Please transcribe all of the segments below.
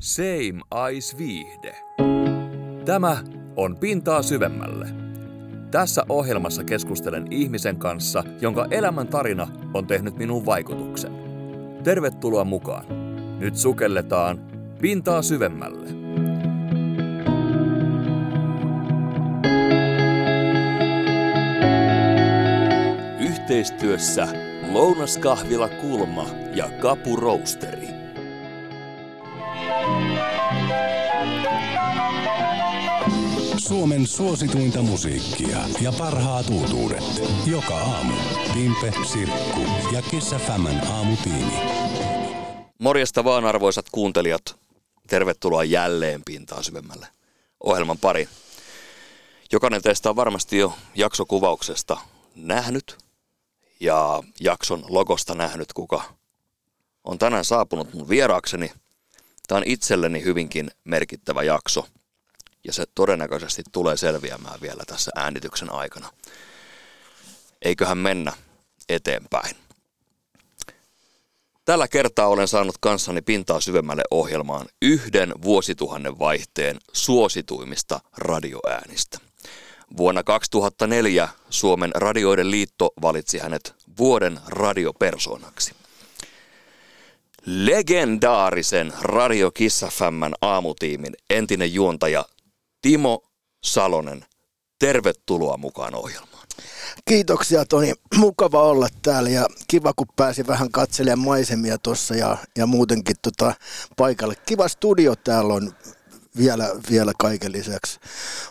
Same Eyes Viihde. Tämä on Pintaa syvemmälle. Tässä ohjelmassa keskustelen ihmisen kanssa, jonka elämän tarina on tehnyt minuun vaikutuksen. Tervetuloa mukaan. Nyt sukelletaan Pintaa syvemmälle. Yhteistyössä Lounaskahvila Kulma ja Kapu Roasteri. Suomen suosituinta musiikkia ja parhaat uutuudet. Joka aamu. Timpe, Sirkku ja Kissa Femän aamutiimi. Morjesta vaan arvoisat kuuntelijat. Tervetuloa jälleen pintaa syvemmälle ohjelman pari. Jokainen teistä on varmasti jo jaksokuvauksesta nähnyt ja jakson logosta nähnyt, kuka on tänään saapunut mun vieraakseni. Tämä on itselleni hyvinkin merkittävä jakso – ja se todennäköisesti tulee selviämään vielä tässä äänityksen aikana. Eiköhän mennä eteenpäin. Tällä kertaa olen saanut kanssani pintaa syvemmälle ohjelmaan yhden vuosituhannen vaihteen suosituimista radioäänistä. Vuonna 2004 Suomen radioiden liitto valitsi hänet vuoden radiopersonaksi. Legendaarisen Radio Kissa aamutiimin entinen juontaja Timo Salonen, tervetuloa mukaan ohjelmaan. Kiitoksia Toni, mukava olla täällä ja kiva kun pääsi vähän katselemaan maisemia tuossa ja, ja muutenkin tota paikalle. Kiva studio täällä on vielä, vielä kaiken lisäksi.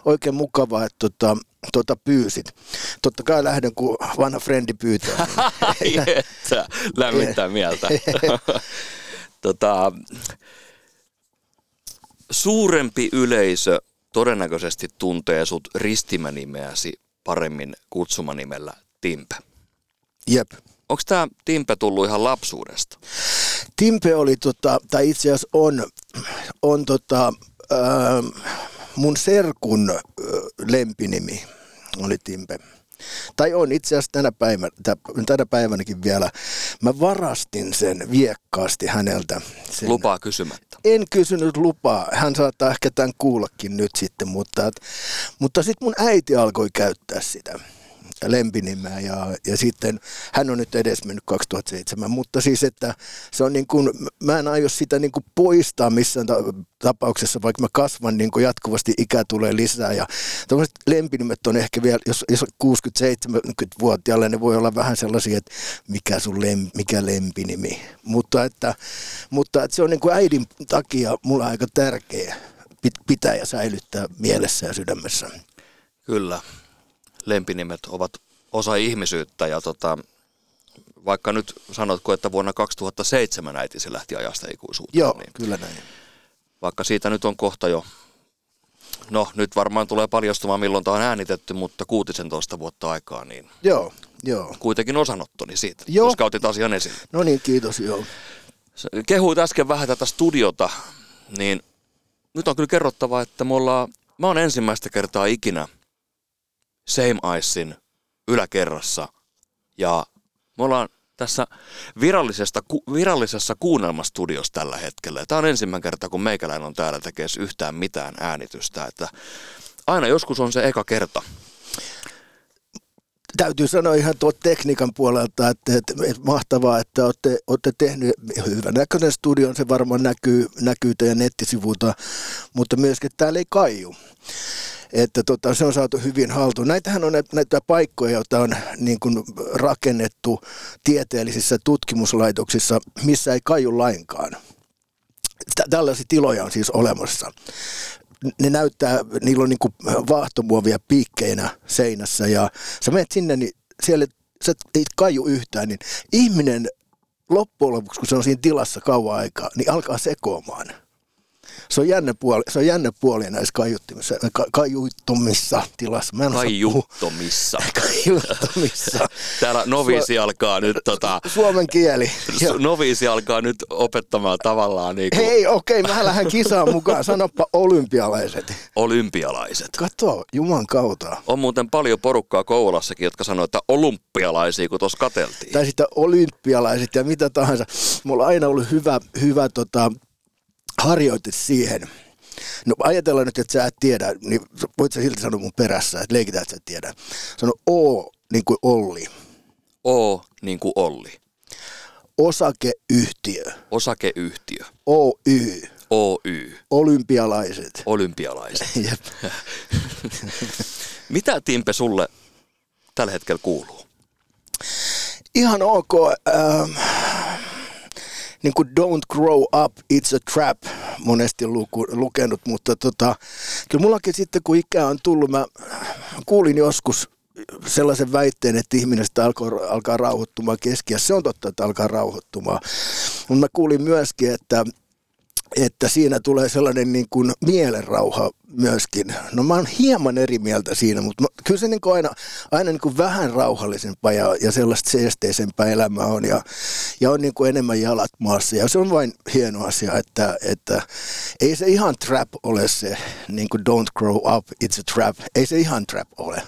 Oikein mukavaa, että tota, tota pyysit. Totta kai lähden, kun vanha frendi pyytää. Jettä, lämmittää mieltä. tota, suurempi yleisö todennäköisesti tuntee sut ristimänimeäsi paremmin kutsumanimellä Timpe. Jep. Onko tämä Timpe tullut ihan lapsuudesta? Timpe oli, tota, tai itse asiassa on, on tota, äh, mun serkun äh, lempinimi oli Timpe. Tai on itse asiassa tänä, päivänä, tänä päivänäkin vielä. Mä varastin sen viekkaasti häneltä. Sen. Lupaa kysymättä. En kysynyt lupaa. Hän saattaa ehkä tämän kuullakin nyt sitten, mutta, mutta sitten mun äiti alkoi käyttää sitä lempinimeä ja, ja sitten hän on nyt edes mennyt 2007, mutta siis että se on niin kuin, mä en aio sitä niin kuin poistaa missään tapauksessa, vaikka mä kasvan niin kuin jatkuvasti, ikä tulee lisää ja tämmöiset lempinimet on ehkä vielä, jos, jos 60-70-vuotiaalle, ne voi olla vähän sellaisia, että mikä sun lem, mikä lempinimi, mutta että, mutta että se on niin kuin äidin takia mulla aika tärkeä pitää ja säilyttää mielessä ja sydämessä. Kyllä lempinimet ovat osa ihmisyyttä ja tota, vaikka nyt sanotko, että vuonna 2007 äitisi lähti ajasta ikuisuuteen. Joo, niin kyllä näin. Vaikka siitä nyt on kohta jo, no nyt varmaan tulee paljastumaan milloin tämä on äänitetty, mutta 16 vuotta aikaa, niin joo, joo. kuitenkin osanottoni siitä, joo. koska otit asian esille. No niin, kiitos, joo. Kehuit äsken vähän tätä studiota, niin nyt on kyllä kerrottava, että me ollaan, mä oon ensimmäistä kertaa ikinä Same Icein yläkerrassa ja me ollaan tässä virallisesta, virallisessa kuunnelmastudiossa tällä hetkellä. Tämä on ensimmäinen kerta, kun meikäläinen on täällä tekemässä yhtään mitään äänitystä. Että aina joskus on se eka kerta. Täytyy sanoa ihan tuo tekniikan puolelta, että, että, että mahtavaa, että olette, olette tehnyt hyvän näköinen studion, se varmaan näkyy, näkyy teidän nettisivuilta, mutta myöskin täällä ei kaiju että tota, se on saatu hyvin haltuun. Näitähän on näitä, näitä paikkoja, joita on niin kuin rakennettu tieteellisissä tutkimuslaitoksissa, missä ei kaju lainkaan. Tällaisia tiloja on siis olemassa. Ne näyttää, niillä on niin kuin vaahtomuovia piikkeinä seinässä ja sä menet sinne, niin siellä sä ei kaju yhtään, niin ihminen loppujen lopuksi, kun se on siinä tilassa kauan aikaa, niin alkaa sekoamaan – se on jännä puoli, se on jännä puoli näissä kaiuttimissa, ka, kaiuttomissa tilassa. Mä en kaiuttomissa. kaiuttomissa. Täällä noviisi Su- alkaa nyt tota... Suomen kieli. noviisi alkaa nyt opettamaan tavallaan niin kuin... Hei, okei, okay, mä lähden kisaan mukaan. Sanoppa olympialaiset. Olympialaiset. Kato, juman kautta. On muuten paljon porukkaa Koulassakin, jotka sanoo, että olympialaisia, kun tuossa kateltiin. Tai sitten olympialaiset ja mitä tahansa. Mulla on aina ollut hyvä, hyvä tota, harjoite siihen. No ajatellaan nyt, että sä et tiedä, niin voit sä silti sanoa mun perässä, että leikitään, että sä et tiedä. Sano O niin kuin Olli. O niin kuin Olli. Osakeyhtiö. Osakeyhtiö. Oy. Oy. Olympialaiset. Olympialaiset. Jep. Mitä Timpe sulle tällä hetkellä kuuluu? Ihan ok. Ähm, niin kuin Don't Grow Up, It's a Trap monesti luku, lukenut, mutta tota, kyllä mullakin sitten kun ikää on tullut, mä kuulin joskus sellaisen väitteen, että ihminen alkaa, alkaa rauhoittumaan keskiä. Se on totta, että alkaa rauhoittumaan. Mutta mä kuulin myöskin, että että siinä tulee sellainen niin kuin mielenrauha myöskin. No mä oon hieman eri mieltä siinä, mutta mä, kyllä se niin kuin aina, aina niin kuin vähän rauhallisempaa ja, ja sellaista seesteisempää elämää on ja, ja on niin kuin enemmän jalat maassa. Ja se on vain hieno asia, että, että ei se ihan trap ole se niin kuin don't grow up, it's a trap. Ei se ihan trap ole.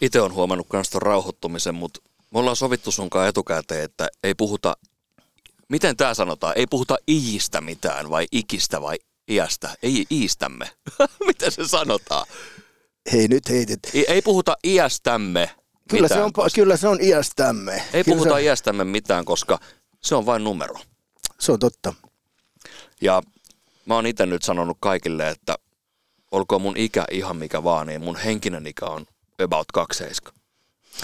Itse on huomannut tuon rauhoittumisen, mutta me ollaan sovittu sunkaan etukäteen, että ei puhuta miten tämä sanotaan? Ei puhuta iistä mitään vai ikistä vai iästä? Ei iistämme. miten se sanotaan? Hei nyt heitit. Ei, ei puhuta iästämme Kyllä mitään, se, on, koska, kyllä se on iästämme. Ei kyllä puhuta se, iästämme mitään, koska se on vain numero. se on totta. Ja mä oon itse nyt sanonut kaikille, että olkoon mun ikä ihan mikä vaan, niin mun henkinen ikä on about 27.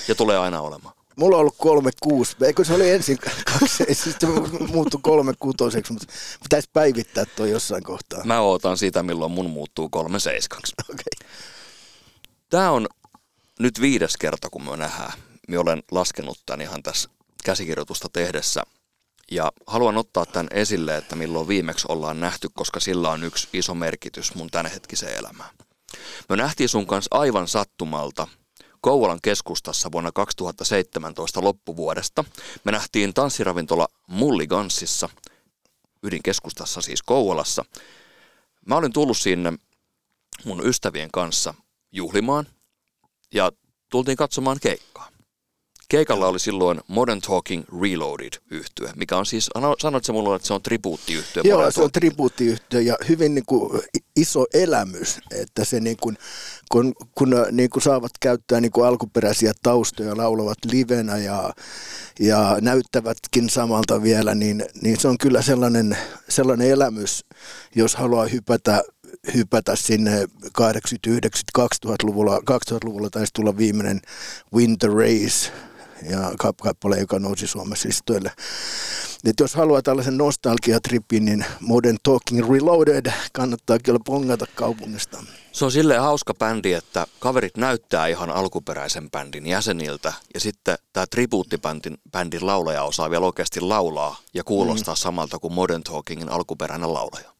Ja tulee aina olemaan. Mulla on ollut kolme kuusi, eikö se oli ensin kaksi, sitten muuttui kolme kutoseksi, mutta pitäisi päivittää toi jossain kohtaa. Mä ootan sitä, milloin mun muuttuu kolme seiskaksi. Okay. Tämä on nyt viides kerta, kun me nähdään. Mä olen laskenut tämän ihan tässä käsikirjoitusta tehdessä. Ja haluan ottaa tämän esille, että milloin viimeksi ollaan nähty, koska sillä on yksi iso merkitys mun tämänhetkiseen elämään. Me nähtiin sun kanssa aivan sattumalta Kouvolan keskustassa vuonna 2017 loppuvuodesta. Me nähtiin tanssiravintola Mulligansissa, ydinkeskustassa siis Kouvolassa. Mä olin tullut sinne mun ystävien kanssa juhlimaan ja tultiin katsomaan keikkaa. Keikalla oli silloin Modern Talking Reloaded yhtye, mikä on siis, ano- sanoit sä mulle, että se on tribuuttiyhtye? Joo, Modern se on Talking? tribuuttiyhtiö ja hyvin niin kuin iso elämys, että se niin kuin, kun, kun niin kuin saavat käyttää niin kuin alkuperäisiä taustoja, laulavat livenä ja, ja näyttävätkin samalta vielä, niin, niin se on kyllä sellainen, sellainen elämys, jos haluaa hypätä hypätä sinne 89 2000-luvulla, 2000-luvulla taisi tulla viimeinen Winter Race ja kap- kappale, joka nousi Suomessa listoille. Et jos haluaa tällaisen nostalgiatripin, niin Modern Talking Reloaded kannattaa kyllä pongata kaupungista. Se on silleen hauska bändi, että kaverit näyttää ihan alkuperäisen bändin jäseniltä ja sitten tämä tribuuttibändin bändin laulaja osaa vielä oikeasti laulaa ja kuulostaa mm. samalta kuin Modern Talkingin alkuperäinen laulaja.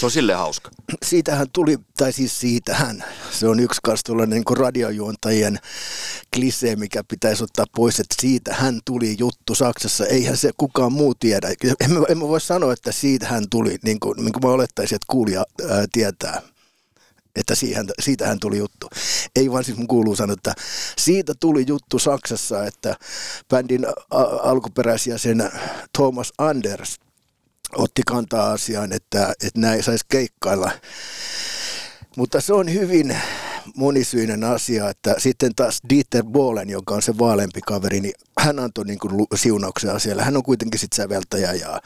Se on silleen hauska. Siitähän tuli, tai siis siitähän, se on yksi kanssa tuollainen niin radiojuontajien klisee, mikä pitäisi ottaa pois, että siitä hän tuli juttu Saksassa. Eihän se kukaan muu tiedä. En mä, voi sanoa, että siitä hän tuli, niin kuin, niin kuin mä olettaisin, että kuulija ää, tietää että siihen, siitähän tuli juttu. Ei vaan siis mun kuuluu sanoa, että siitä tuli juttu Saksassa, että bändin alkuperäisjäsen Thomas Anders otti kantaa asiaan, että, että näin saisi keikkailla. Mutta se on hyvin monisyinen asia, että sitten taas Dieter Bohlen, joka on se vaalempi kaveri, niin hän antoi niin kuin siunauksen asialle. Hän on kuitenkin sitten säveltäjä ja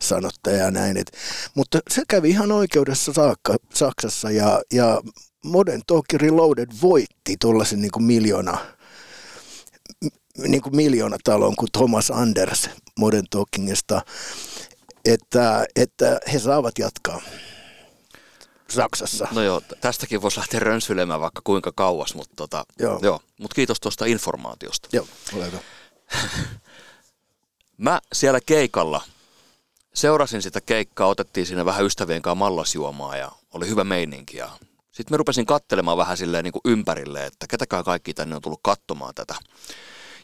sanottaja ja näin. Et, mutta se kävi ihan oikeudessa saakka, Saksassa ja, ja Modern Talking Reloaded voitti tuollaisen niin kuin miljoona niin kuin miljoona talon kuin Thomas Anders Modern Talkingista, että, että he saavat jatkaa Saksassa. No joo, tästäkin voisi lähteä rönsyilemään vaikka kuinka kauas, mutta tota, Joo. joo. Mut kiitos tuosta informaatiosta. Joo, ole hyvä. Mä siellä keikalla seurasin sitä keikkaa, otettiin siinä vähän ystävien kanssa mallasjuomaa ja oli hyvä meininki. Ja sitten mä rupesin kattelemaan vähän silleen niin kuin ympärille, että ketäkään kaikki tänne on tullut katsomaan tätä.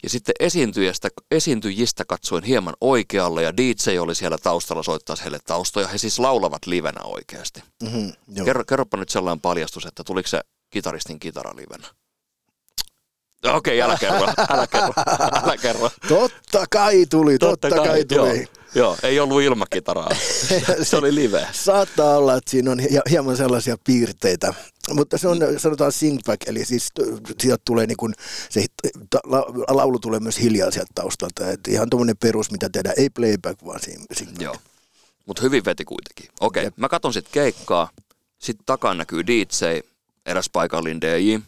Ja sitten esiintyjistä, esiintyjistä katsoin hieman oikealle ja DJ oli siellä taustalla soittaa heille taustoja. He siis laulavat livenä oikeasti. Mm-hmm, joo. Kerro, kerropa nyt sellainen paljastus, että tuliko se kitaristin kitara livenä? Okei, älä kerro, älä kerro, älä kerro. Totta kai tuli, totta, totta kai, kai tuli. Joo. Joo, ei ollut ilmakitaraa. se oli live. Saattaa olla, että siinä on hieman sellaisia piirteitä, mutta se on, sanotaan singback, eli siis sieltä tulee niin kuin, se laulu tulee myös hiljaa sieltä taustalta, että ihan tuommoinen perus, mitä tehdään, ei playback, vaan singback. Joo, mutta hyvin veti kuitenkin. Okei, okay. mä katson sitten keikkaa, sitten takan näkyy DJ, eräs paikallinen DJ,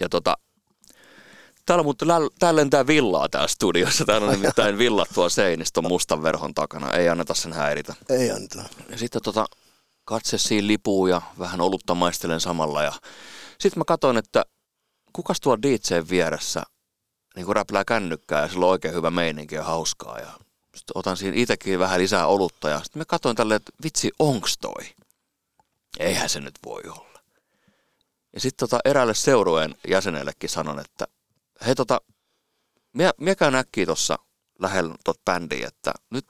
ja tota, Täällä, mutta täällä lentää villaa täällä studiossa. Täällä on nimittäin villat tuo seinistä mustan verhon takana. Ei anneta sen häiritä. Ei anneta. Ja sitten tota, katse siinä lipuu ja vähän olutta maistelen samalla. Ja sitten mä katsoin, että kukas tuo DJ vieressä niin kuin räplää kännykkää ja sillä on oikein hyvä meininki ja hauskaa. Ja sitten otan siinä itsekin vähän lisää olutta ja sitten mä katsoin tälleen, että vitsi, onks toi? Eihän se nyt voi olla. Ja sitten tota eräälle seurueen jäsenellekin sanon, että hei tota, mie, mie käyn äkkiä tuossa lähellä tot bändiä, että nyt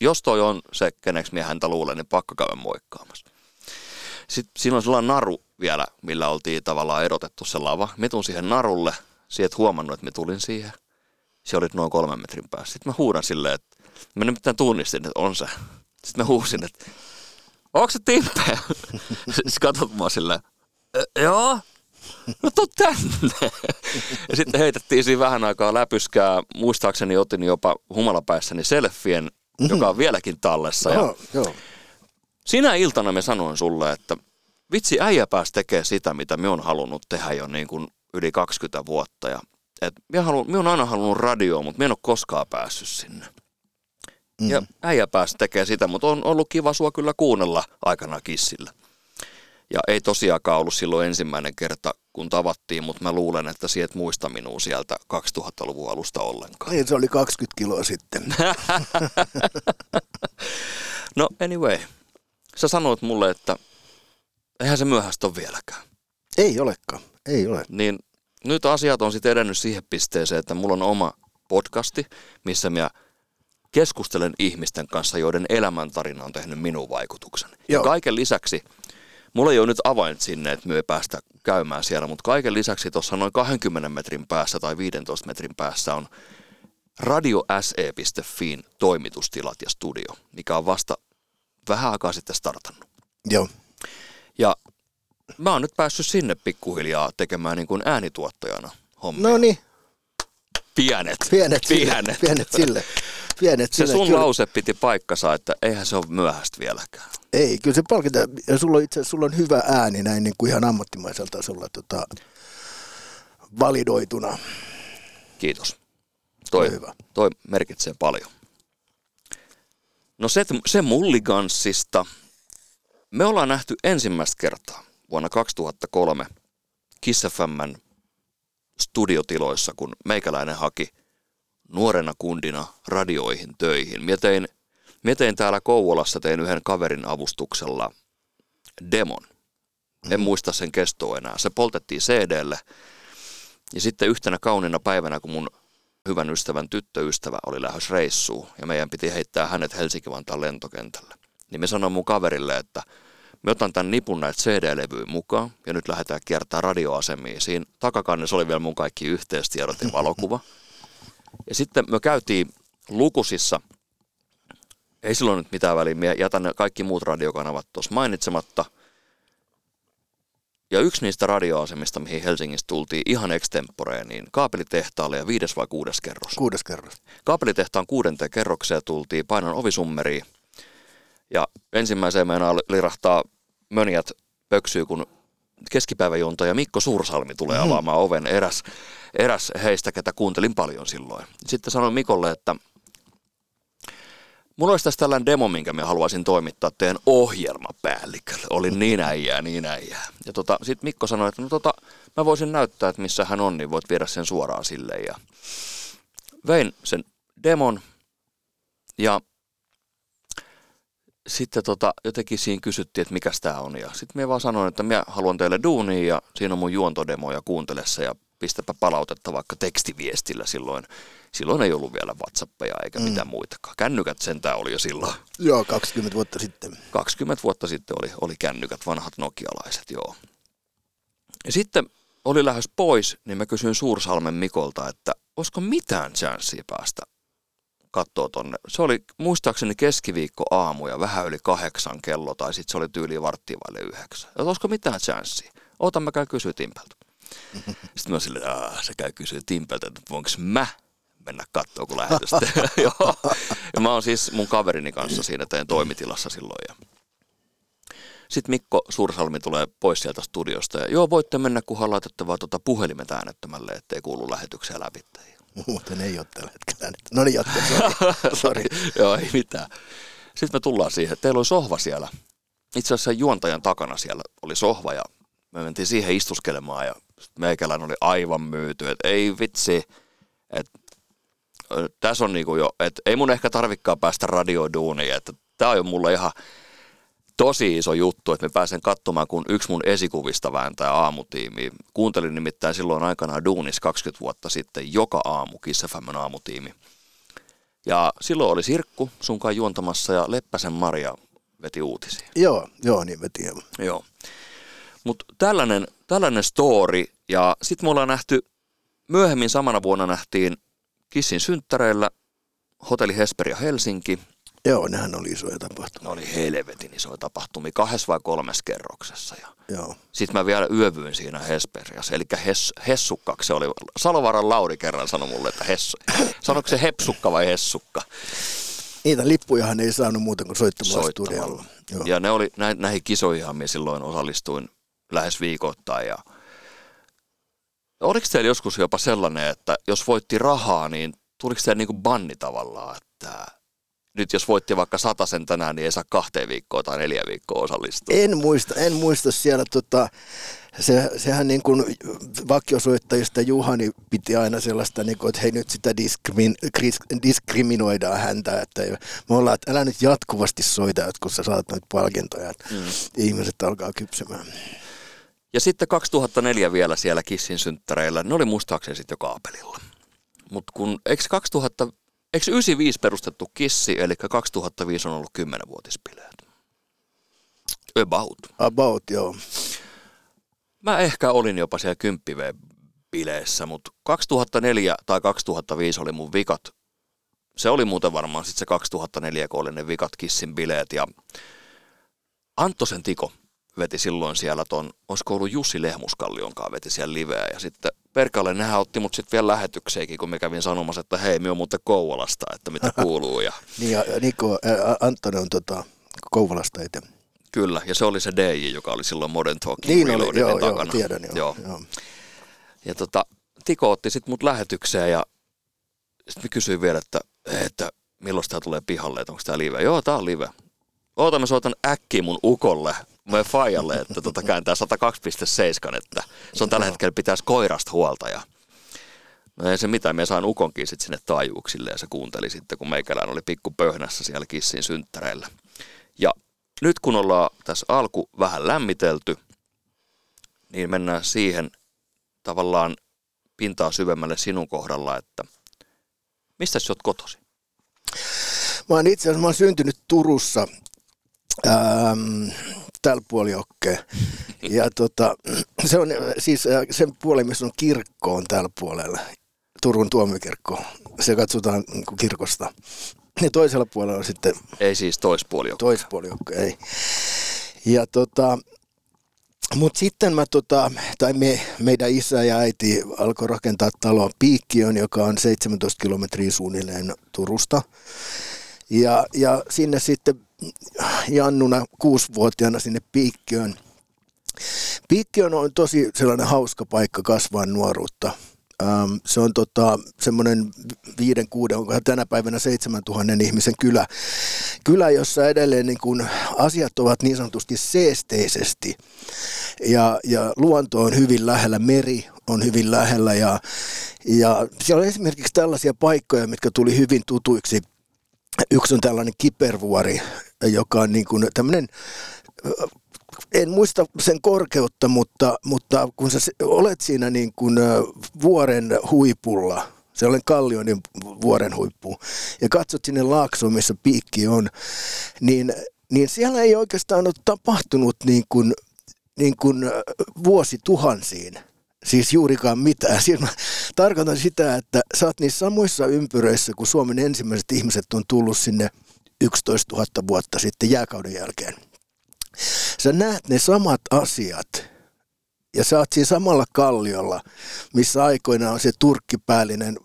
jos toi on se, keneksi mie häntä luulen, niin pakko käydä moikkaamassa. Sitten siinä on sellainen naru vielä, millä oltiin tavallaan erotettu se lava. Me tuun siihen narulle, sieltä huomannut, että me tulin siihen. Se oli noin kolmen metrin päässä. Sitten mä huudan silleen, että mä nimittäin tunnistin, että on se. Sitten mä huusin, että onko se Timpe? Sitten katsot mua silleen, joo no tuu tänne. Ja sitten heitettiin siinä vähän aikaa läpyskää. Muistaakseni otin jopa humalapäissäni selfien, mm-hmm. joka on vieläkin tallessa. Ja joo, joo. Sinä iltana me sanoin sulle, että vitsi äijä pääsi tekemään sitä, mitä me on halunnut tehdä jo niin kuin yli 20 vuotta. Ja, et minä, haluun, minä olen aina halunnut radioa, mutta minä en ole koskaan päässyt sinne. Mm. Ja äijä pääsi tekemään sitä, mutta on ollut kiva sua kyllä kuunnella aikana kissillä. Ja ei tosiaankaan ollut silloin ensimmäinen kerta, kun tavattiin, mutta mä luulen, että siet muista minua sieltä 2000-luvun alusta ollenkaan. Niin, se oli 20 kiloa sitten. no anyway, sä sanoit mulle, että eihän se myöhäistä ole vieläkään. Ei olekaan, ei ole. Niin nyt asiat on sitten edennyt siihen pisteeseen, että mulla on oma podcasti, missä mä keskustelen ihmisten kanssa, joiden elämäntarina on tehnyt minun vaikutuksen. Joo. Ja kaiken lisäksi – Mulla ei ole nyt avain sinne, että me ei päästä käymään siellä, mutta kaiken lisäksi tuossa noin 20 metrin päässä tai 15 metrin päässä on radiose.fiin toimitustilat ja studio, mikä on vasta vähän aikaa sitten startannut. Joo. Ja mä oon nyt päässyt sinne pikkuhiljaa tekemään niin kuin äänituottajana hommia. No niin. Pienet. Pienet, pienet. Sille, pienet sille. Pienet se sun kyllä. lause piti paikkansa, että eihän se ole myöhäistä vieläkään. Ei, kyllä se palkita. Ja sulla on itse sulla on hyvä ääni näin niin kuin ihan ammattimaisella tasolla tota, validoituna. Kiitos. Toi, hyvä. toi merkitsee paljon. No se, se mulliganssista. Me ollaan nähty ensimmäistä kertaa vuonna 2003 Kiss FMn studiotiloissa, kun meikäläinen haki nuorena kundina radioihin töihin. Mie tein Mä tein täällä Kouvolassa, tein yhden kaverin avustuksella demon. En mm. muista sen kestoa enää. Se poltettiin CDlle. Ja sitten yhtenä kaunina päivänä, kun mun hyvän ystävän tyttöystävä oli lähes reissuun ja meidän piti heittää hänet Helsinki-Vantaan lentokentälle. Niin me sanoin mun kaverille, että me otan tämän nipun näitä CD-levyjä mukaan ja nyt lähdetään kiertämään radioasemiin. Siinä takakannessa oli vielä mun kaikki yhteystiedot ja valokuva. Ja sitten me käytiin lukusissa – ei silloin nyt mitään väliä. Minä jätän ne kaikki muut radiokanavat tuossa mainitsematta. Ja yksi niistä radioasemista, mihin Helsingissä tultiin ihan extemporeen, niin kaapelitehtaalle ja viides vai kuudes kerros? Kuudes kerros. Kaapelitehtaan kuudenteen kerrokseen tultiin painon ovisummeriin. Ja ensimmäiseen meinaa lirahtaa mönjät pöksyy, kun keskipäiväjunta ja Mikko Suursalmi tulee mm-hmm. avaamaan oven. Eräs, eräs heistä, ketä kuuntelin paljon silloin. Sitten sanoin Mikolle, että Mulla olisi tässä tällainen demo, minkä mä haluaisin toimittaa teidän ohjelmapäällikölle. Oli niin äijää, niin äijää. Ja tota, sitten Mikko sanoi, että no tota, mä voisin näyttää, että missä hän on, niin voit viedä sen suoraan sille. Ja vein sen demon ja sitten tota, jotenkin siinä kysyttiin, että mikä tämä on. Ja sitten mä vaan sanoin, että mä haluan teille duunia ja siinä on mun juontodemo ja kuuntele se ja pistäpä palautetta vaikka tekstiviestillä silloin. Silloin ei ollut vielä Whatsappeja eikä mm. mitään muitakaan. Kännykät sentään oli jo silloin. Joo, 20 vuotta sitten. 20 vuotta sitten oli, oli kännykät, vanhat nokialaiset, joo. Ja sitten oli lähes pois, niin mä kysyin Suursalmen Mikolta, että olisiko mitään chanssiä päästä kattoo tonne. Se oli muistaakseni keskiviikko aamu ja vähän yli kahdeksan kello, tai sitten se oli tyyli varttivaille yhdeksän. Ja olisiko mitään chanssiä? Ota mä käyn kysyä Timpeltä. Sitten mä silleen, että se käy kysyä Timpeltä, että voinko mä mennä katsoa, kun lähetystä. Ja mä oon siis mun kaverini kanssa siinä teidän toimitilassa silloin. Ja sitten Mikko Sursalmi tulee pois sieltä studiosta ja joo, voitte mennä, kunhan laitatte vaan tuota puhelimet äänettömälle, ettei kuulu lähetykseen läpi. Muuten ei ole tällä hetkellä. No niin, jatka, sorry. sorry. joo, ei mitään. Sitten me tullaan siihen, teillä oli sohva siellä. Itse asiassa juontajan takana siellä oli sohva ja me mentiin siihen istuskelemaan ja meikälän oli aivan myyty, että ei vitsi, että tässä on niinku jo, että ei mun ehkä tarvikkaan päästä radioduuniin, että tämä on jo mulle ihan tosi iso juttu, että me pääsen katsomaan, kun yksi mun esikuvista vääntää aamutiimi. Kuuntelin nimittäin silloin aikanaan Duunis 20 vuotta sitten joka aamu Kiss FMn aamutiimi. Ja silloin oli Sirkku sunkaan juontamassa ja Leppäsen Maria veti uutisia. Joo, joo, niin veti. Joo. Mutta tällainen, tällainen story ja sitten me ollaan nähty, myöhemmin samana vuonna nähtiin Kissin synttäreillä Hotelli Hesperia Helsinki – Joo, nehän oli isoja tapahtumia. Ne oli helvetin isoja tapahtumia, kahdessa vai kolmes kerroksessa. Ja Joo. Sitten mä vielä yövyin siinä Hesperiassa, eli hes, Hessukkaksi se oli. Salovaran Lauri kerran sanoi mulle, että Hessu. Sanoiko se Hepsukka vai Hessukka? Niitä lippujahan ei saanut muuta kuin soittamalla, studiolla. Joo. Ja ne oli, nä, näihin kisoihin minä silloin osallistuin lähes viikoittain. Ja oliko teillä joskus jopa sellainen, että jos voitti rahaa, niin tuliko teillä niin kuin banni tavallaan, että nyt jos voitti vaikka sen tänään, niin ei saa kahteen viikkoon tai neljä viikkoa osallistua. En muista, en muista siellä tota, se, sehän niin kuin vakiosoittajista Juhani piti aina sellaista, niin kuin, että hei nyt sitä diskrimin, diskriminoidaan häntä, että me ollaan, että älä nyt jatkuvasti soita, että kun sä saat noita palkintoja, että mm. ihmiset alkaa kypsemään. Ja sitten 2004 vielä siellä Kissin synttäreillä, ne oli muistaakseni sitten jo kaapelilla. Mutta kun, eikö 2000, Eikö 95 perustettu Kissi, eli 2005 on ollut 10-vuotispileet? About. About, joo. Mä ehkä olin jopa siellä 10 bileissä, mutta 2004 tai 2005 oli mun vikat. Se oli muuten varmaan sitten se 2004, kun oli ne vikat Kissin bileet. Ja Anttosen Tiko veti silloin siellä ton, olisiko ollut Jussi Lehmuskallion kanssa veti siellä liveä. Ja sitten Perkalle nehän otti mut sitten vielä lähetykseenkin, kun me kävin sanomassa, että hei, me on muuten Kouvolasta, että mitä kuuluu. Ja... niin ja Niko, ä, Antoni on tota, Kouvolasta itse. Kyllä, ja se oli se DJ, joka oli silloin Modern Talking niin oli, joo, takana. Joo, tiedän, joo. joo. joo. Ja tota, Tiko otti sitten mut lähetykseen ja sitten mä kysyin vielä, että, että milloin tämä tulee pihalle, että onko tämä live. Joo, tämä on live. Oota, mä soitan äkkiä mun ukolle meidän Fajalle, että tota kääntää 102.7, että se on tällä hetkellä pitäisi koirasta huolta ja No ei se mitään, me saan ukonkin sitten sinne taajuuksille ja se kuunteli sitten, kun meikälään oli pikku pöhnässä siellä kissin synttäreillä. Ja nyt kun ollaan tässä alku vähän lämmitelty, niin mennään siihen tavallaan pintaa syvemmälle sinun kohdalla, että mistä sä oot kotosi? Mä oon itse asiassa mä oon syntynyt Turussa ähm, tällä puoliokkeen. Ja tota, se on siis äh, sen puoli, missä on kirkko on tällä puolella. Turun tuomikirkko. Se katsotaan niin kirkosta. Ja toisella puolella on sitten... Ei siis toispuoliokka. Toispuoliokka, ei. Ja tota, mutta sitten mä, tota, tai me, meidän isä ja äiti alkoi rakentaa taloa Piikkiön, joka on 17 kilometriä suunnilleen Turusta. Ja, ja sinne sitten Jannuna kuusivuotiaana sinne Piikkiön. Piikkiön on tosi sellainen hauska paikka kasvaa nuoruutta. Ähm, se on tota, semmoinen viiden, kuuden, onko tänä päivänä seitsemän tuhannen ihmisen kylä, kylä jossa edelleen niin kun asiat ovat niin sanotusti seesteisesti ja, ja luonto on hyvin lähellä, meri on hyvin lähellä ja, ja siellä on esimerkiksi tällaisia paikkoja, mitkä tuli hyvin tutuiksi – Yksi on tällainen kipervuori, joka on niin kuin tämmöinen, en muista sen korkeutta, mutta, mutta kun sä olet siinä niin kuin vuoren huipulla, sellainen kallioinen vuoren huippu, ja katsot sinne laaksoon, missä piikki on, niin, niin siellä ei oikeastaan ole tapahtunut niin kuin, niin kuin vuosituhansiin Siis juurikaan mitään. Siis mä tarkoitan sitä, että sä oot niissä samoissa ympyröissä, kun Suomen ensimmäiset ihmiset on tullut sinne 11 000 vuotta sitten jääkauden jälkeen. Sä näet ne samat asiat ja sä oot siinä samalla kalliolla, missä aikoinaan on se turkkipäällinen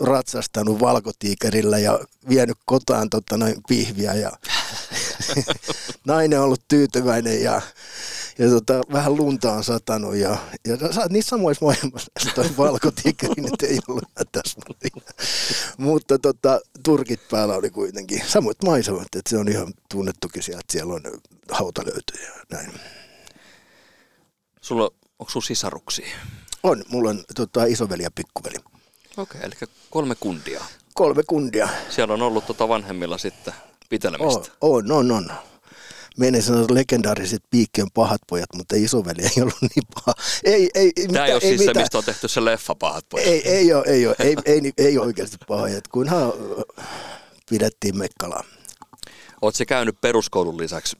ratsastanut valkotiikerillä ja vienyt kotaan tota, noin pihviä ja nainen on ollut tyytyväinen ja, ja tota, vähän lunta on satanut ja, ja sä oot niissä samoissa maailmassa, toi valkotiikeri nyt ei ollut tässä. Mutta tota, turkit päällä oli kuitenkin samoit maisemat, että se on ihan tunnettukin sieltä, siellä on hautalöytöjä ja näin. Sulla, onko sun sisaruksia? On, mulla on tota, isoveli ja pikkuveli. Okei, eli kolme kundia. Kolme kundia. Siellä on ollut tota vanhemmilla sitten pitelemistä. On, on, on. Menen sanoa legendaariset piikkien pahat pojat, mutta isoveli ei ollut niin paha. Ei, ei, Tämä mitä, ei ole ei, siis se, mitään. mistä on tehty se leffa pahat pojat. Ei, ei ole, ei ole, ei, ei, ei, ei oikeasti että kunhan äh, pidettiin Mekkalaa. Oletko käynyt peruskoulun lisäksi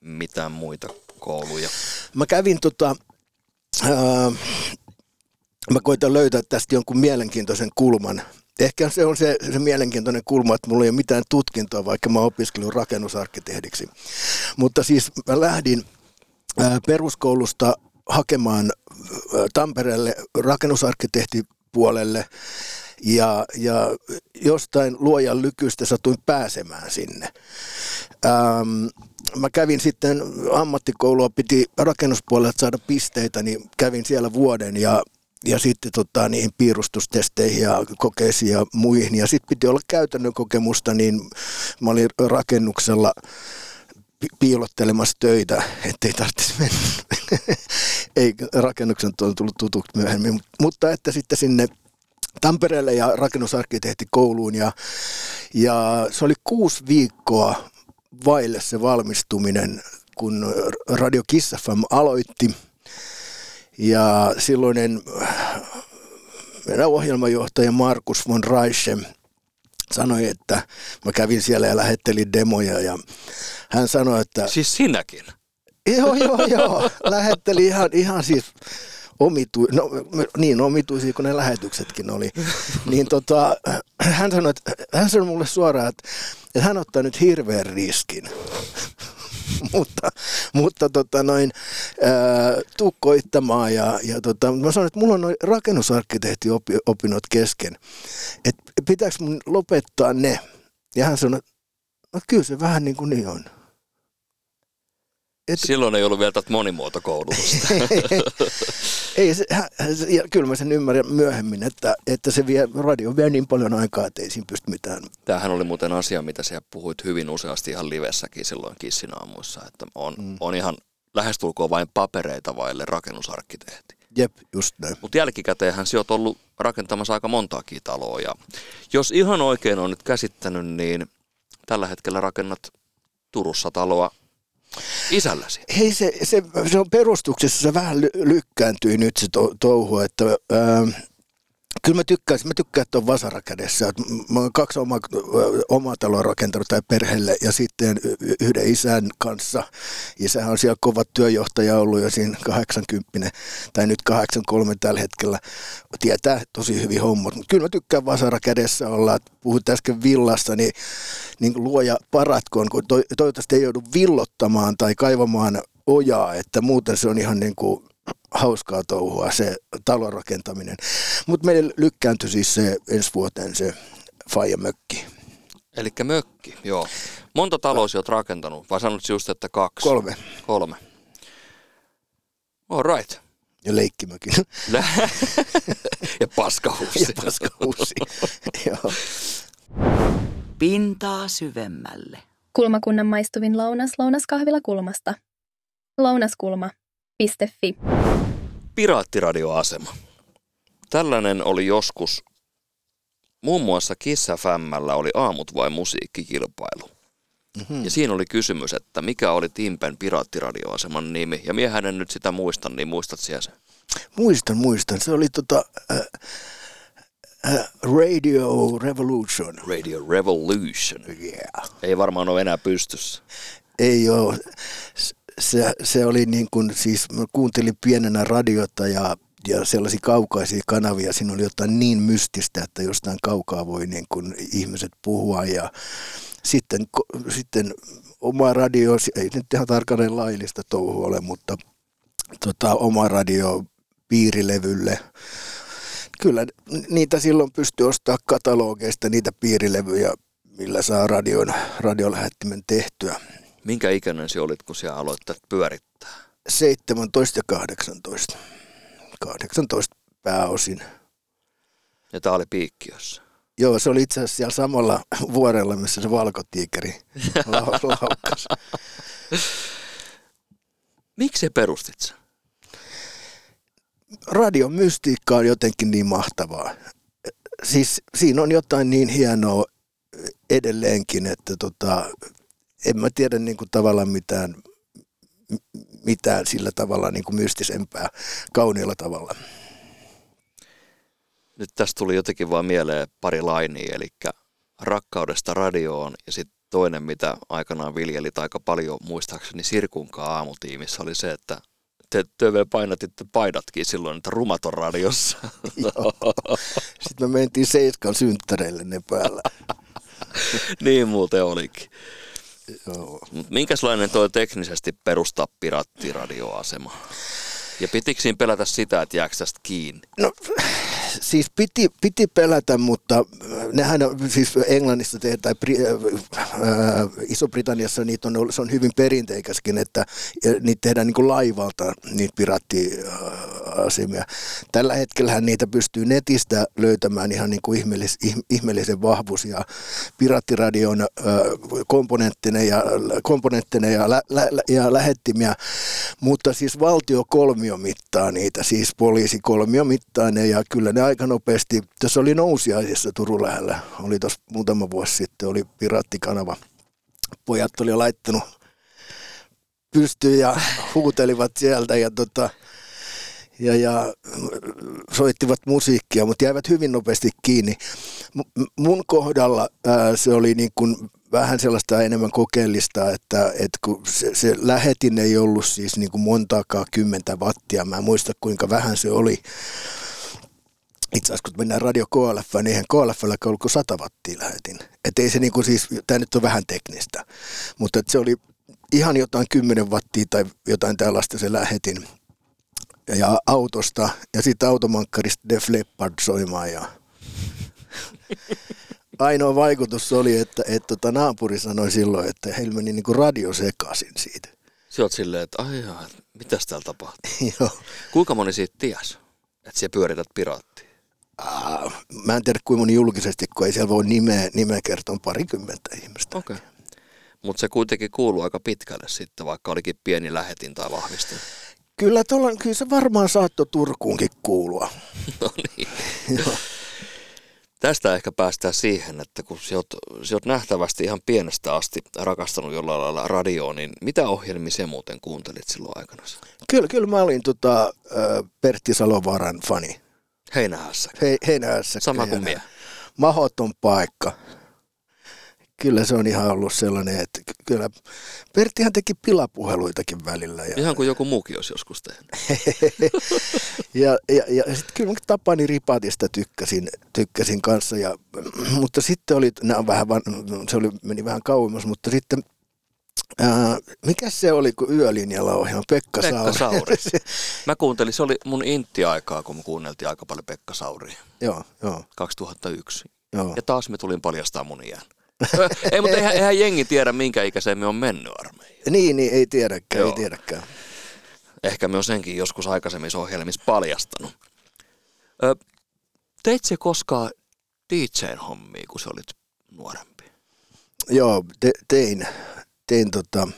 mitään muita kouluja? Mä kävin tota, ää, mä koitan löytää tästä jonkun mielenkiintoisen kulman. Ehkä se on se, se mielenkiintoinen kulma, että mulla ei ole mitään tutkintoa, vaikka mä opiskelin rakennusarkkitehdiksi. Mutta siis mä lähdin peruskoulusta hakemaan Tampereelle rakennusarkkitehtipuolelle ja, ja jostain luojan lykystä satuin pääsemään sinne. Ähm, mä kävin sitten ammattikoulua, piti rakennuspuolelta saada pisteitä, niin kävin siellä vuoden ja, ja sitten tota, niihin piirustustesteihin ja kokeisiin ja muihin. Ja sitten piti olla käytännön kokemusta, niin mä olin rakennuksella pi- piilottelemassa töitä, ettei tarvitsisi mennä. Ei rakennuksen on tullut tutuksi myöhemmin, mutta että sitten sinne Tampereelle ja rakennusarkkitehtikouluun ja, ja se oli kuusi viikkoa vaille se valmistuminen, kun Radio Kiss FM aloitti. Ja silloinen meidän ohjelmajohtaja Markus von Reische sanoi, että mä kävin siellä ja lähettelin demoja ja hän sanoi, että Siis sinäkin? Joo, joo, joo. Lähetteli ihan, ihan siis omitu, no, niin omituisia kuin ne lähetyksetkin oli. Niin tota, hän sanoi, että, hän sanoi mulle suoraan, että, että hän ottaa nyt hirveän riskin. mutta mutta tota noin, ää, tuu koittamaan ja, ja tota, mä sanoin, että mulla on noin rakennusarkkitehtiopinnot kesken. Että pitääkö mun lopettaa ne? Ja hän sanoi, no kyllä se vähän niin kuin niin on. Et- Silloin ei ollut vielä tätä monimuotokoulutusta. ei, se, ja kyllä mä sen ymmärrän myöhemmin, että, että se vie, radio vie niin paljon aikaa, että ei siinä pysty mitään. Tämähän oli muuten asia, mitä sä puhuit hyvin useasti ihan livessäkin silloin Kissin aamuissa, että on, mm. on ihan lähestulkoon vain papereita vaille rakennusarkkitehti. Jep, just näin. Mutta jälkikäteenhän sä oot ollut rakentamassa aika montaakin taloa ja jos ihan oikein on nyt käsittänyt, niin tällä hetkellä rakennat Turussa taloa isälläsi. Hei, se, se, se on perustuksessa, se vähän ly, lykkääntyy nyt se to, touhu, että ää, kyllä mä tykkäisin, mä tykkään, että on vasara kädessä. Mä oon kaksi oma, omaa taloa rakentanut tai perheelle ja sitten yhden isän kanssa. Isähän on siellä kova työjohtaja ollut jo siinä 80 tai nyt 83 tällä hetkellä. Tietää tosi hyvin hommat, mutta kyllä mä tykkään vasara kädessä olla. Et Puhuit äsken villasta, niin, niin luoja paratkoon, kun to, toivottavasti ei joudu villottamaan tai kaivamaan ojaa, että muuten se on ihan niin kuin hauskaa touhua se talon rakentaminen. Mutta meille lykkääntyi siis se ensi vuoteen se Faija mökki. Eli mökki, joo. Monta taloa oot rakentanut, vai sanot just, että kaksi? Kolme. Kolme. All right. Ja leikkimökin. ja paskahuussi. ja paskahuussi. Joo. Pintaa syvemmälle. Kulmakunnan maistuvin lounas lounaskahvila kulmasta. Lounaskulma.fi. Piraattiradioasema. Tällainen oli joskus, muun muassa Kiss FMllä oli aamut vai musiikkikilpailu. Mm-hmm. Ja siinä oli kysymys, että mikä oli Timpen piraattiradioaseman nimi. Ja miehän en nyt sitä muista, niin muistat siellä sen. Muistan, muistan. Se oli tota, äh, Radio Revolution. Radio Revolution. Yeah. Ei varmaan ole enää pystyssä. Ei ole. Se, se oli niin kuin, siis mä kuuntelin pienenä radiota ja, ja sellaisia kaukaisia kanavia. Siinä oli jotain niin mystistä, että jostain kaukaa voi niin kuin ihmiset puhua ja sitten, sitten oma radio, ei nyt ihan tarkalleen laillista touhu ole, mutta tota, oma radio piirilevylle. Kyllä niitä silloin pystyy ostamaan katalogeista niitä piirilevyjä, millä saa radion, radiolähettimen tehtyä. Minkä ikäinen sinä olit, kun sinä aloittaa pyörittää? 17 ja 18. 18 pääosin. Ja tämä oli piikkiössä? Joo, se oli itse asiassa siellä samalla vuorella, missä se valkotiikeri laukas. Miksi se perustit sen? Radion mystiikka on jotenkin niin mahtavaa. Siis siinä on jotain niin hienoa edelleenkin, että tota, en mä tiedä niin kuin tavallaan mitään, mitään sillä tavalla niin kuin mystisempää kauniilla tavalla. Nyt tästä tuli jotenkin vaan mieleen pari lainia, eli rakkaudesta radioon ja sitten toinen, mitä aikanaan viljelit aika paljon muistaakseni Sirkunkaan aamutiimissä, oli se, että te, vielä painatitte paidatkin silloin, että rumaton radiossa. Sitten me mentiin Seiskan synttäreille ne päällä. niin muuten olikin. Joo. Mut minkälainen tuo teknisesti perustaa pirattiradioasema? Ja pitikö siinä pelätä sitä, että jääkö tästä kiinni? No siis piti, piti pelätä, mutta äh, nehän siis Englannissa te, tai äh, Iso-Britanniassa niitä on, se on hyvin perinteikäskin, että niitä tehdään niin kuin laivalta, niitä pirattiasemia. Tällä hetkellä niitä pystyy netistä löytämään ihan niin kuin ihmeellis, ihmeellisen vahvuus ja pirattiradion äh, komponentteja ja, komponentteja ja, lä, lä, ja lähettimiä, mutta siis valtio kolmio mittaa niitä, siis poliisi kolmio mittaa ne ja kyllä ne aika nopeasti, tässä oli nousiaisessa Turun lähellä, oli tuossa muutama vuosi sitten, oli Piraattikanava. Pojat oli laittanut pystyyn ja huutelivat sieltä ja, tota, ja, ja soittivat musiikkia, mutta jäivät hyvin nopeasti kiinni. Mun kohdalla ää, se oli niin kuin vähän sellaista enemmän kokeellista, että, että kun se, se lähetin ei ollut siis niin kuin montaakaan kymmentä wattia. Mä en muista kuinka vähän se oli itse asiassa kun mennään radio KLF, niin eihän KLFllä ollut kuin 100 wattia lähetin. Että ei se niinku siis, tämä nyt on vähän teknistä, mutta se oli ihan jotain 10 wattia tai jotain tällaista se lähetin. Ja autosta ja sitten automankkarista Def Leppard soimaan ja ainoa vaikutus oli, että, että tota naapuri sanoi silloin, että heillä meni niinku radio sekaisin siitä. Sä oot silleen, että ai jaa, mitäs täällä tapahtuu? Joo. Kuinka moni siitä ties, että sä pyörität piraattia? Mä en tiedä kuinka moni julkisesti, kun ei siellä voi nimeä, nimeä kertoa parikymmentä ihmistä. Okay. Mutta se kuitenkin kuuluu aika pitkälle sitten, vaikka olikin pieni lähetin tai vahvistin. Kyllä, tuolla, kyllä se varmaan saattoi Turkuunkin kuulua. no niin. Tästä ehkä päästään siihen, että kun sä oot, sä oot nähtävästi ihan pienestä asti rakastanut jollain lailla radioon, niin mitä ohjelmia se muuten kuuntelit silloin aikana? Kyllä, kyllä mä olin tota, Pertti Salovaaran fani. Heinähässäkkä. He, heinähässäkkä. Sama kuin minä. Mahoton paikka. Kyllä se on ihan ollut sellainen, että kyllä Perttihan teki pilapuheluitakin välillä. Ja... Ihan kuin joku muukin olisi joskus tehnyt. ja ja, ja sitten kyllä Tapani Ripatista tykkäsin, tykkäsin kanssa, ja, mutta sitten oli, nämä vähän, se oli, meni vähän kauemmas, mutta sitten Ää, mikä se oli, kun yölinjalla ohjelma? Pekka, Pekka Sauri. Sauri. Mä kuuntelin, se oli mun intti-aikaa, kun me kuunneltiin aika paljon Pekka Sauria. Joo, joo. 2001. Joo. Ja taas me tulin paljastaa mun iän. ei, mutta eihän, eihän jengi tiedä, minkä ikäiseen me on mennyt armeijaan. Niin, niin, ei tiedäkään, Joo. ei tiedäkään. Ehkä me on senkin joskus aikaisemmissa ohjelmissa paljastanut. Ö, teit se koskaan DJn hommia, kun sä olit nuorempi? Joo, te, tein tein, tota,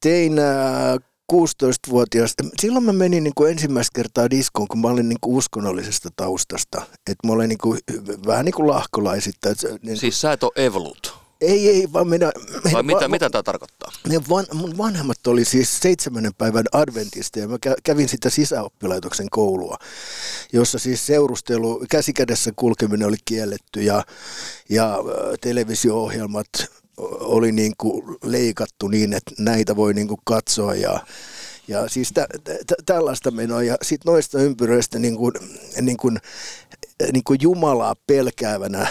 tein ää, 16-vuotias. Silloin mä menin niin kuin ensimmäistä kertaa diskoon, kun mä olin niin kuin uskonnollisesta taustasta. Että mä olin niin kuin, vähän niin kuin lahkolaisittain. Niin siis sä et ole evolut? Ei, ei, vaan minä... Vai mitä, va, mitä tämä tarkoittaa? Van, mun vanhemmat oli siis seitsemännen päivän adventista ja mä kävin sitä sisäoppilaitoksen koulua, jossa siis seurustelu, käsikädessä kulkeminen oli kielletty ja, ja televisio-ohjelmat oli niin kuin leikattu niin, että näitä voi niin kuin katsoa ja, Ja siis tä, tä, tällaista menoa. Ja sitten noista ympyröistä niin kuin, niin kuin, niin kuin Jumalaa pelkäävänä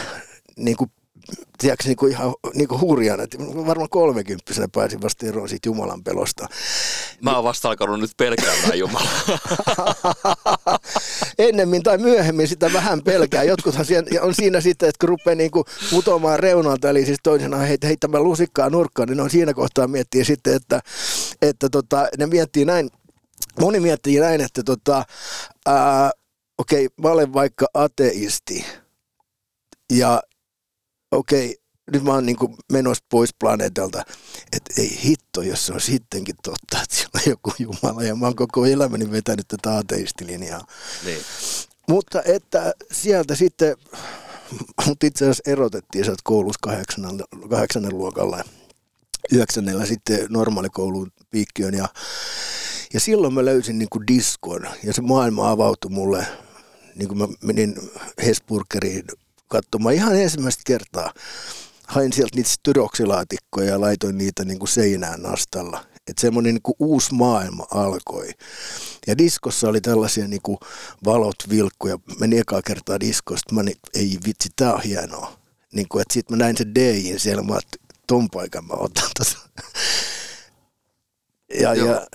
niin kuin tiedätkö, niin kuin ihan niin kuin hurjana, että varmaan kolmekymppisenä pääsin vasta eroon siitä Jumalan pelosta. Mä oon vasta alkanut nyt pelkäämään Jumalaa. Ennemmin tai myöhemmin sitä vähän pelkää. Jotkuthan on siinä sitten, että kun rupeaa niin kuin putoamaan reunalta, eli siis toisena heittämään lusikkaa nurkkaan, niin on siinä kohtaa miettiä sitten, että, että tota, ne miettii näin, moni miettii näin, että tota, okei, okay, mä olen vaikka ateisti, ja okei, okay, nyt mä oon niin menossa pois planeetalta, että ei hitto, jos se on sittenkin totta, että siellä on joku Jumala ja mä oon koko elämäni vetänyt tätä ateistilinjaa. Niin. Mutta että sieltä sitten, mut itse asiassa erotettiin sieltä koulussa kahdeksannen, kahdeksannen luokalla yhdeksännellä sitten normaalikouluun piikkiön ja, ja silloin mä löysin niin diskon ja se maailma avautui mulle, niin kuin mä menin Hesburgeriin katsomaan ihan ensimmäistä kertaa. Hain sieltä niitä styroksilaatikkoja ja laitoin niitä niin kuin seinään nastalla. Että semmoinen niin kuin uusi maailma alkoi. Ja diskossa oli tällaisia niin kuin valot vilkkuja. Menin ekaa kertaa diskosta. Mä niin, ei vitsi, tää on hienoa. Niin kuin, että sit mä näin sen DJin siellä. Mä ton paikan mä otan tässä. Ja, ja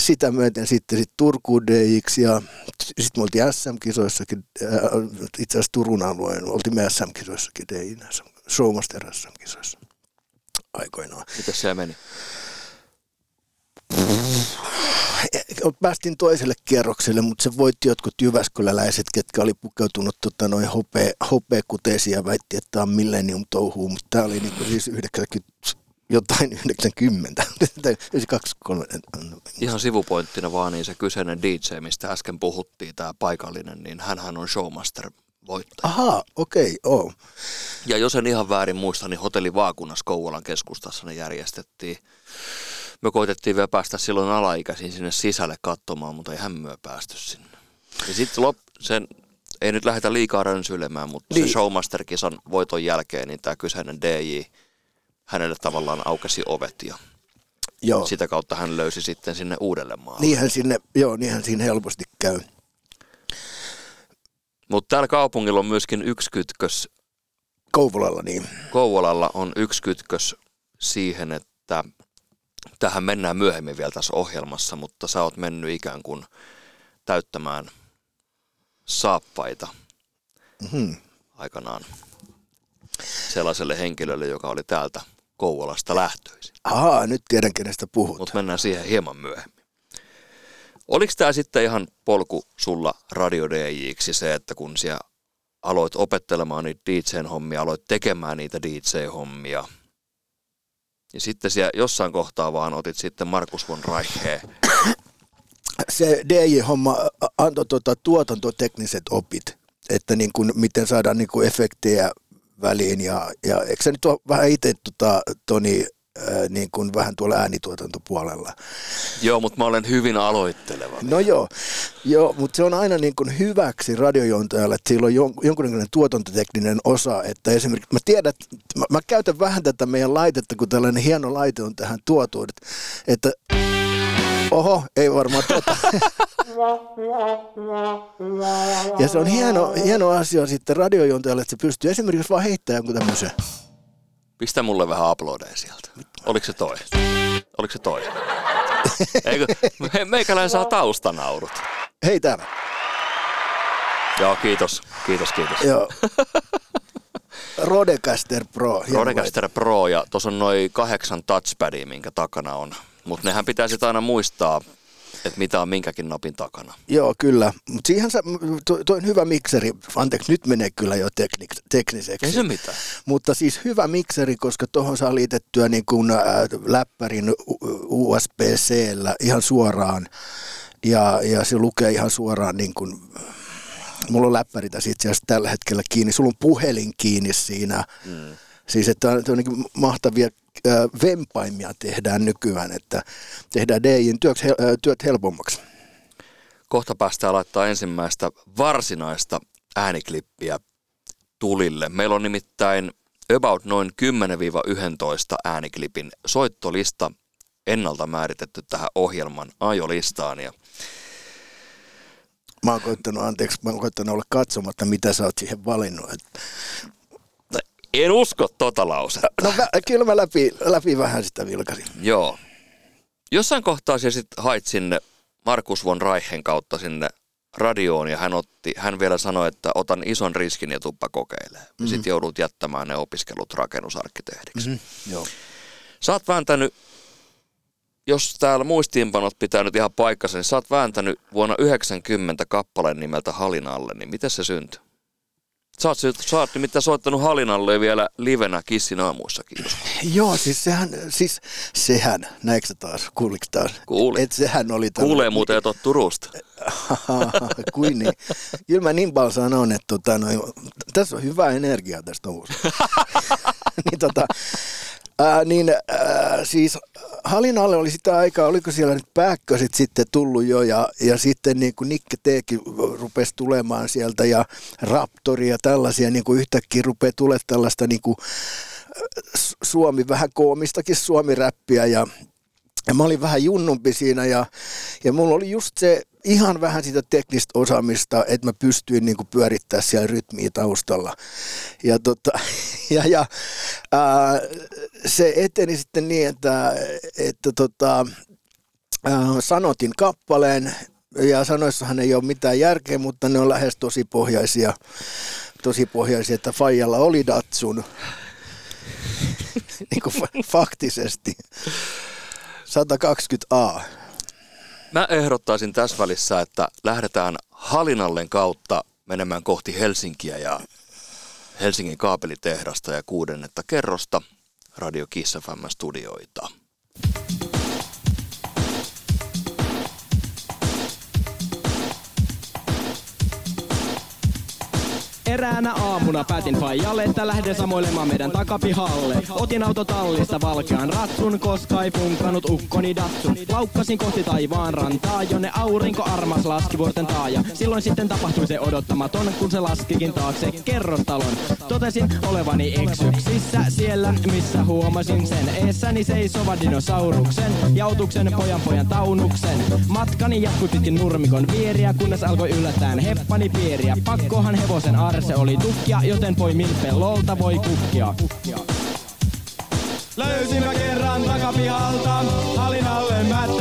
sitä myöten sitten sit Turkuun DJiksi ja sitten me oltiin SM-kisoissakin, äh, itse asiassa Turun alueen, oltiin me SM-kisoissakin DJinä, Showmaster SM-kisoissa aikoinaan. Miten se meni? Päästiin toiselle kierrokselle, mutta se voitti jotkut jyväskyläläiset, ketkä oli pukeutunut tota, noin hopea, hopeakuteisiin ja väitti, että tämä on millennium touhuu, mutta tämä oli niinku siis 90 jotain 90, 93. Ihan sivupointtina vaan, niin se kyseinen DJ, mistä äsken puhuttiin, tämä paikallinen, niin hän on showmaster voittaja. Aha, okei, okay, oh. Ja jos en ihan väärin muista, niin hotelli Vaakunnassa Kouvolan keskustassa ne järjestettiin. Me koitettiin vielä päästä silloin alaikäisiin sinne sisälle katsomaan, mutta ei myö päästy sinne. Ja sitten sen, ei nyt lähdetä liikaa rönsyilemään, mutta niin. se Showmaster-kisan voiton jälkeen, niin tämä kyseinen DJ – hänelle tavallaan aukesi ovet ja joo. sitä kautta hän löysi sitten sinne uudelle maalle. Niinhän, sinne, joo, niinhän siinä helposti käy. Mutta täällä kaupungilla on myöskin yksi kytkös. Kouvolalla niin. Kouvolalla on yksi kytkös siihen, että tähän mennään myöhemmin vielä tässä ohjelmassa, mutta sä oot mennyt ikään kuin täyttämään saappaita mm-hmm. aikanaan sellaiselle henkilölle, joka oli täältä Kouvolasta lähtöisin. Ahaa, nyt tiedän kenestä puhut. Mutta mennään siihen hieman myöhemmin. Oliko tämä sitten ihan polku sulla radio DJiksi se, että kun siellä aloit opettelemaan niitä DJ-hommia, aloit tekemään niitä DJ-hommia, ja sitten siellä jossain kohtaa vaan otit sitten Markus von Reicheen. Se DJ-homma antoi tuota tuotantotekniset opit, että niin kuin, miten saadaan niin kuin efektejä väliin. Ja, ja eikö sä nyt ole vähän itse, tota, Toni, ää, niin kuin vähän tuolla äänituotantopuolella? Joo, mutta mä olen hyvin aloitteleva. No joo, joo mutta se on aina niin kuin hyväksi radiojontajalle, että sillä on jon, jonkunlainen tuotantotekninen osa. Että esimerkiksi mä tiedän, että mä, mä käytän vähän tätä meidän laitetta, kun tällainen hieno laite on tähän tuotu, että, että Oho, ei varmaan tota. ja se on hieno, hieno asia sitten radiojontajalle, että se pystyy esimerkiksi vaan heittämään jonkun tämmöisen. Pistä mulle vähän aplodeja sieltä. Oliko se toi? Oliko se toi? Eikö, me, meikäläinen saa taustanaurut. Hei täällä. Joo, kiitos. Kiitos, kiitos. Joo. Rodecaster Pro. Rodecaster Pro ja tuossa on noin kahdeksan touchpadia, minkä takana on mutta nehän pitäisi aina muistaa, että mitä on minkäkin napin takana. Joo, kyllä. Mutta siihen sä, toi, toi on hyvä mikseri. Anteeksi, nyt menee kyllä jo teknik, tekniseksi. Ei se mitään. Mutta siis hyvä mikseri, koska tuohon saa liitettyä niin kuin, äh, läppärin USB-C ihan suoraan. Ja, ja se lukee ihan suoraan niin kuin, mulla on läppäri tässä itse asiassa tällä hetkellä kiinni. Sulla on puhelin kiinni siinä. Mm. Siis että on, on niin mahtavia vempaimia tehdään nykyään, että tehdään DJin työt, työt helpommaksi. Kohta päästään laittaa ensimmäistä varsinaista ääniklippiä tulille. Meillä on nimittäin about noin 10-11 ääniklipin soittolista ennalta määritetty tähän ohjelman ajolistaan. Ja Mä oon koittanut, anteeksi, mä oon koittanut olla katsomatta, mitä sä oot siihen valinnut. Et, en usko tota lausetta. no mä, kyllä mä läpi, läpi vähän sitä vilkasin. Joo. Jossain kohtaa se sitten hait sinne Markus von Reichen kautta sinne radioon ja hän, otti, hän vielä sanoi, että otan ison riskin ja tuppa kokeilee. Mm. Sitten joudut jättämään ne opiskelut rakennusarkkitehdiksi. Mm-hmm. Joo. Sä oot vääntänyt, jos täällä muistiinpanot pitää nyt ihan paikkansa, niin sä oot vääntänyt vuonna 90 kappaleen nimeltä Halinalle, niin miten se syntyi? Sä oot, sä oot nimittäin soittanut Halinalle vielä livenä Kissin aamuissakin. Joo, siis sehän, siis sehän, näetkö taas, kuuliko taas? Kuulin. Et sehän oli Kuulee muuten, että oot Turusta. Kuin niin. Kyllä mä niin paljon sanon, että tota, no, tässä on hyvä energia tästä uusta. niin tota, Ää, niin ää, siis Halinalle oli sitä aikaa, oliko siellä nyt pääkkösit sitten tullut jo ja, ja sitten niin kuin Nikke Teekin rupesi tulemaan sieltä ja Raptori ja tällaisia niin kuin yhtäkkiä rupeaa tulemaan tällaista niin kuin Suomi, vähän koomistakin Suomi-räppiä ja, ja mä olin vähän junnumpi siinä ja, ja mulla oli just se ihan vähän sitä teknistä osaamista, että mä pystyin niin kuin pyörittämään siellä rytmiä taustalla. Ja, tota, ja, ja ää, se eteni sitten niin, että, että tota, ää, sanotin kappaleen, ja sanoissahan ei ole mitään järkeä, mutta ne on lähes tosi pohjaisia, tosi pohjaisia että Fajalla oli Datsun, niin kuin faktisesti. 120A. Mä ehdottaisin tässä välissä, että lähdetään Halinallen kautta menemään kohti Helsinkiä ja Helsingin kaapelitehdasta ja kuudennetta kerrosta Radio Kiss FM studioita. Eräänä aamuna päätin Fajalle, että lähden samoilemaan meidän takapihalle. Otin autotallista valkean ratsun, koska ei funkannut ukkoni datsun. Laukkasin kohti taivaan rantaa, jonne aurinko armas laski vuorten taaja. Silloin sitten tapahtui se odottamaton, kun se laskikin taakse kerrostalon. Totesin olevani eksyksissä siellä, missä huomasin sen. Eessäni seisova dinosauruksen, jautuksen pojan pojan taunuksen. Matkani jatkui pitkin nurmikon vieriä, kunnes alkoi yllättäen heppani pieriä. Pakkohan hevosen arse se oli tukkia, joten poimin pellolta voi kukkia. Löysin mä kerran takapihalta, halin alle mättään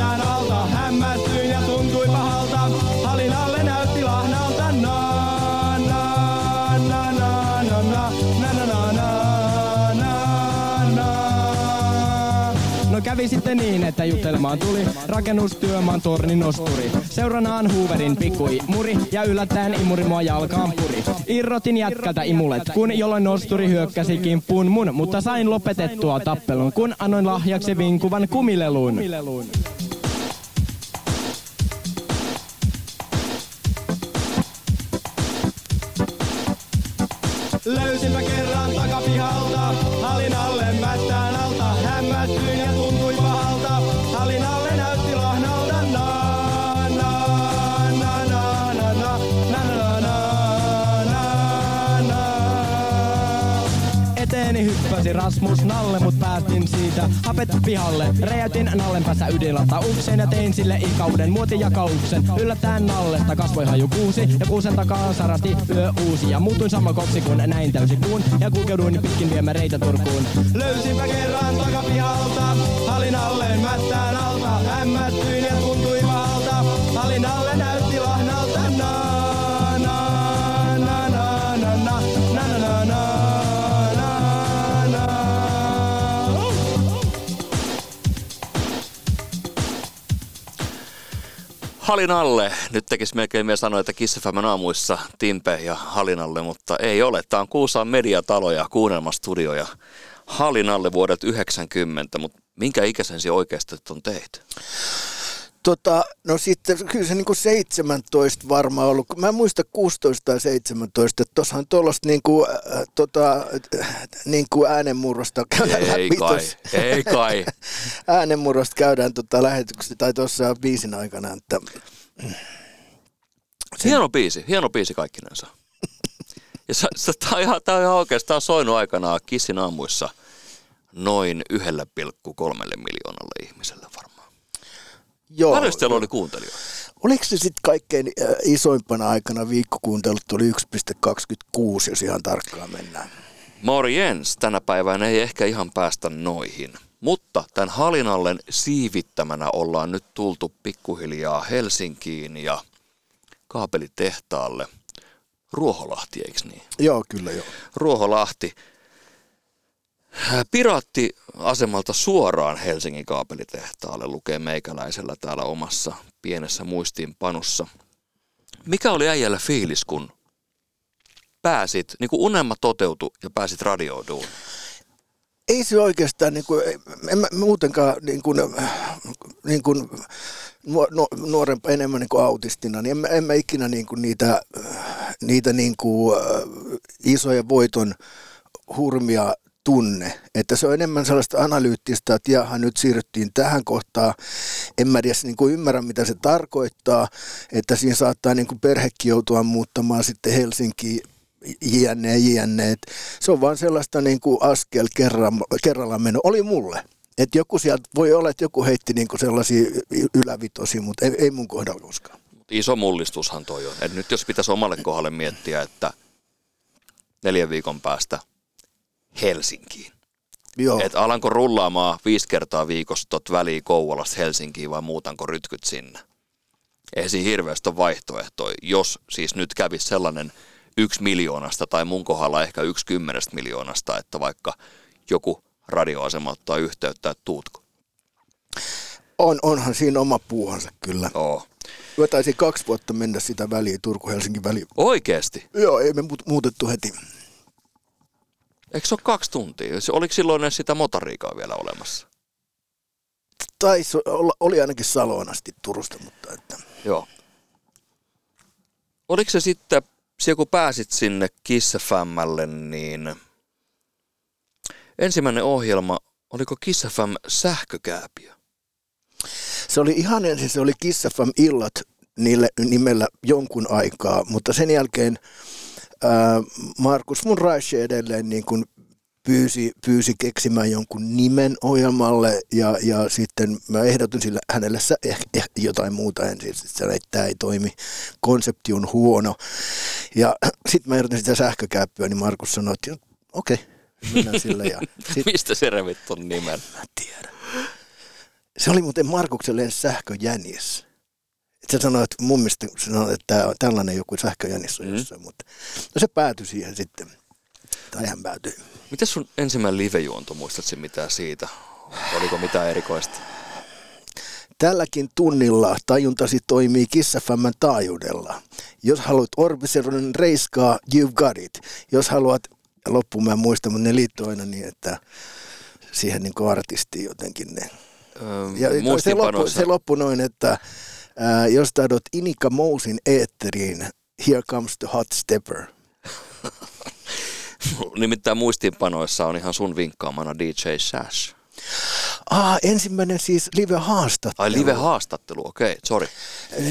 sitten niin, että juttelemaan tuli rakennustyömaan tornin nosturi. Seuranaan Hooverin pikkui muri ja yllättäen imuri mua jalkaan puri. Irrotin jätkältä imulet, kun jolloin nosturi hyökkäsi kimppuun mun, mutta sain lopetettua tappelun, kun annoin lahjaksi vinkuvan kumilelun. Löysinpä kerran takapihalta, halin alle mättään Hyppäsi Rasmus Nalle, mut päästin siitä hapet pihalle. Räjäytin Nallen päässä ydinlatauksen ja tein sille ikauden muotijakauksen. Yllättäen Nallesta kasvoi haju kuusi ja kuusen takaa sarasti yö uusi. Ja muutuin sammakoksi kun näin täysi kuun ja kulkeuduin pitkin viemäreitä Turkuun. Löysinpä kerran takapihalta, halin alle mättään Halinalle. Nyt tekisi melkein vielä sanoa, että Kiss FM aamuissa Timpe ja Halinalle, mutta ei ole. Tämä on Kuusaan mediatalo ja kuunnelmastudio ja Halinalle vuodet 90, mutta minkä ikäisen se oikeasti on tehty? Tota, no sitten kyllä se niin kuin 17 varmaan ollut. Mä en muista 16 tai 17, että tuossahan tuollaista niin kuin, äh, tota, äh, niin kuin äänenmurrosta käydään Ei läpi kai, ei kai. äänenmurrosta käydään tota lähetyksessä tai tuossa biisin aikana, että Hieno biisi, hieno biisi kaikkinensa. Ja se, se, tämä on ihan, tämä on ihan oikeastaan soinut aikanaan Kissin aamuissa noin 1,3 miljoonalle ihmiselle. Joo. Paljon teillä oli kuuntelijoita? Oliko se sitten kaikkein äh, isoimpana aikana viikkokuuntelut oli 1,26, jos ihan tarkkaan mennään? Morjens, tänä päivänä ei ehkä ihan päästä noihin. Mutta tämän Halinallen siivittämänä ollaan nyt tultu pikkuhiljaa Helsinkiin ja kaapelitehtaalle. Ruoholahti, eikö niin? Joo, kyllä joo. Ruoholahti. Piraattiasemalta suoraan Helsingin kaapelitehtaalle lukee meikäläisellä täällä omassa pienessä muistiinpanossa. Mikä oli äijällä fiilis, kun pääsit, niin kuin unelma toteutui ja pääsit radioiduun? Ei se oikeastaan, niin kuin, en mä muutenkaan niin kuin, niin kuin, nuorempa enemmän niin kuin autistina, niin en, mä, en mä ikinä niin kuin niitä, niitä niin kuin, isoja voiton hurmia tunne. Että se on enemmän sellaista analyyttistä, että jaha, nyt siirryttiin tähän kohtaan. En mä edes niin kuin ymmärrä, mitä se tarkoittaa, että siinä saattaa niin kuin perhekin joutua muuttamaan sitten Helsinkiin jne, jne. Et se on vaan sellaista niin kuin askel kerran, kerrallaan meno. Oli mulle. Et joku sieltä voi olla, että joku heitti niin kuin sellaisia ylävitosia, mutta ei, ei mun kohdalla koskaan. Iso mullistushan toi on. Et nyt jos pitäisi omalle kohdalle miettiä, että neljän viikon päästä Helsinkiin. Joo. Et alanko rullaamaan viisi kertaa viikossa tot väliin Kouvolasta Helsinkiin vai muutanko rytkyt sinne? Ei siinä hirveästi ole vaihtoehtoja, jos siis nyt kävisi sellainen yksi miljoonasta tai mun kohdalla ehkä yksi kymmenestä miljoonasta, että vaikka joku radioasema ottaa yhteyttä, että tuutko? On, onhan siinä oma puuhansa kyllä. Oo. Mä taisin kaksi vuotta mennä sitä väliä, Turku-Helsingin väliä. Oikeesti? Joo, ei me muutettu heti. Eikö se ole kaksi tuntia? Oliko silloin edes sitä motoriikaa vielä olemassa? Taisi olla, oli ainakin Saloon asti Turusta, mutta että... Joo. Oliko se sitten, se kun pääsit sinne Kissafammälle, niin ensimmäinen ohjelma, oliko Kissafam sähkökääpiö? Se oli ihan ensin, se oli Kissafam illat niille nimellä jonkun aikaa, mutta sen jälkeen ää, Markus mun Raishe edelleen niin kuin pyysi, pyysi keksimään jonkun nimen ohjelmalle ja, ja sitten mä ehdotin sille hänelle sä, eh, eh, jotain muuta ensin, että tämä ei toimi, konsepti on huono. Ja sitten mä ehdotin sitä sähkökäppyä, niin Markus sanoi, että okei, okay, mennään sille. Ja sit, Mistä se revit ton nimen? Mä tiedän. Se oli muuten Markukselle sähköjänis. Se sanoi, että mun mielestä sanoi, että tämä on tällainen joku sähköjänis mm. jossain, mutta no se päätyi siihen sitten. Tai hän päätyi. Miten sun ensimmäinen livejuonto, muistatko mitään siitä? Oliko mitään erikoista? Tälläkin tunnilla tajuntasi toimii Kissafämmän taajuudella. Jos haluat Orbiseronin reiskaa, you've got it. Jos haluat, loppuun mä en muista, mutta ne liittyy aina niin, että siihen niin artistiin jotenkin ne. Öö, ja se loppu, se loppu noin, että ää, jos tahdot Inika Mousin eetteriin, here comes the hot stepper. Nimittäin muistiinpanoissa on ihan sun vinkkaamana DJ Sash. Ah, ensimmäinen siis live-haastattelu. Ai live-haastattelu, okei, okay, sorry.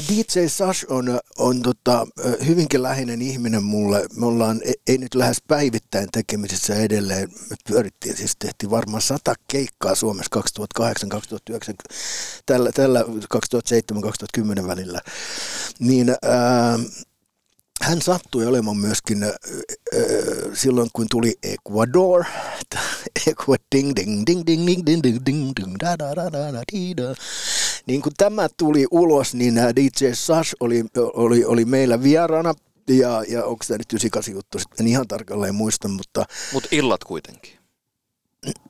DJ Sash on, on tota, hyvinkin läheinen ihminen mulle. Me ollaan, ei, ei nyt lähes päivittäin tekemisissä edelleen. Me pyörittiin, siis tehtiin varmaan sata keikkaa Suomessa 2008-2009, tällä, tällä 2007-2010 välillä. Niin, ää, hän sattui olemaan myöskin äh, silloin, kun tuli Ecuador, Ecuador, ding, ding, ding, ding, ding, ding, ding, ding, ding, da, da, da, da, da, da. Niin kun tämä tuli ulos, niin DJ Sash oli, oli, oli meillä vieraana, ja, ja onko tämä nyt 98 juttu, en ihan tarkalleen muista, mutta... Mutta illat kuitenkin.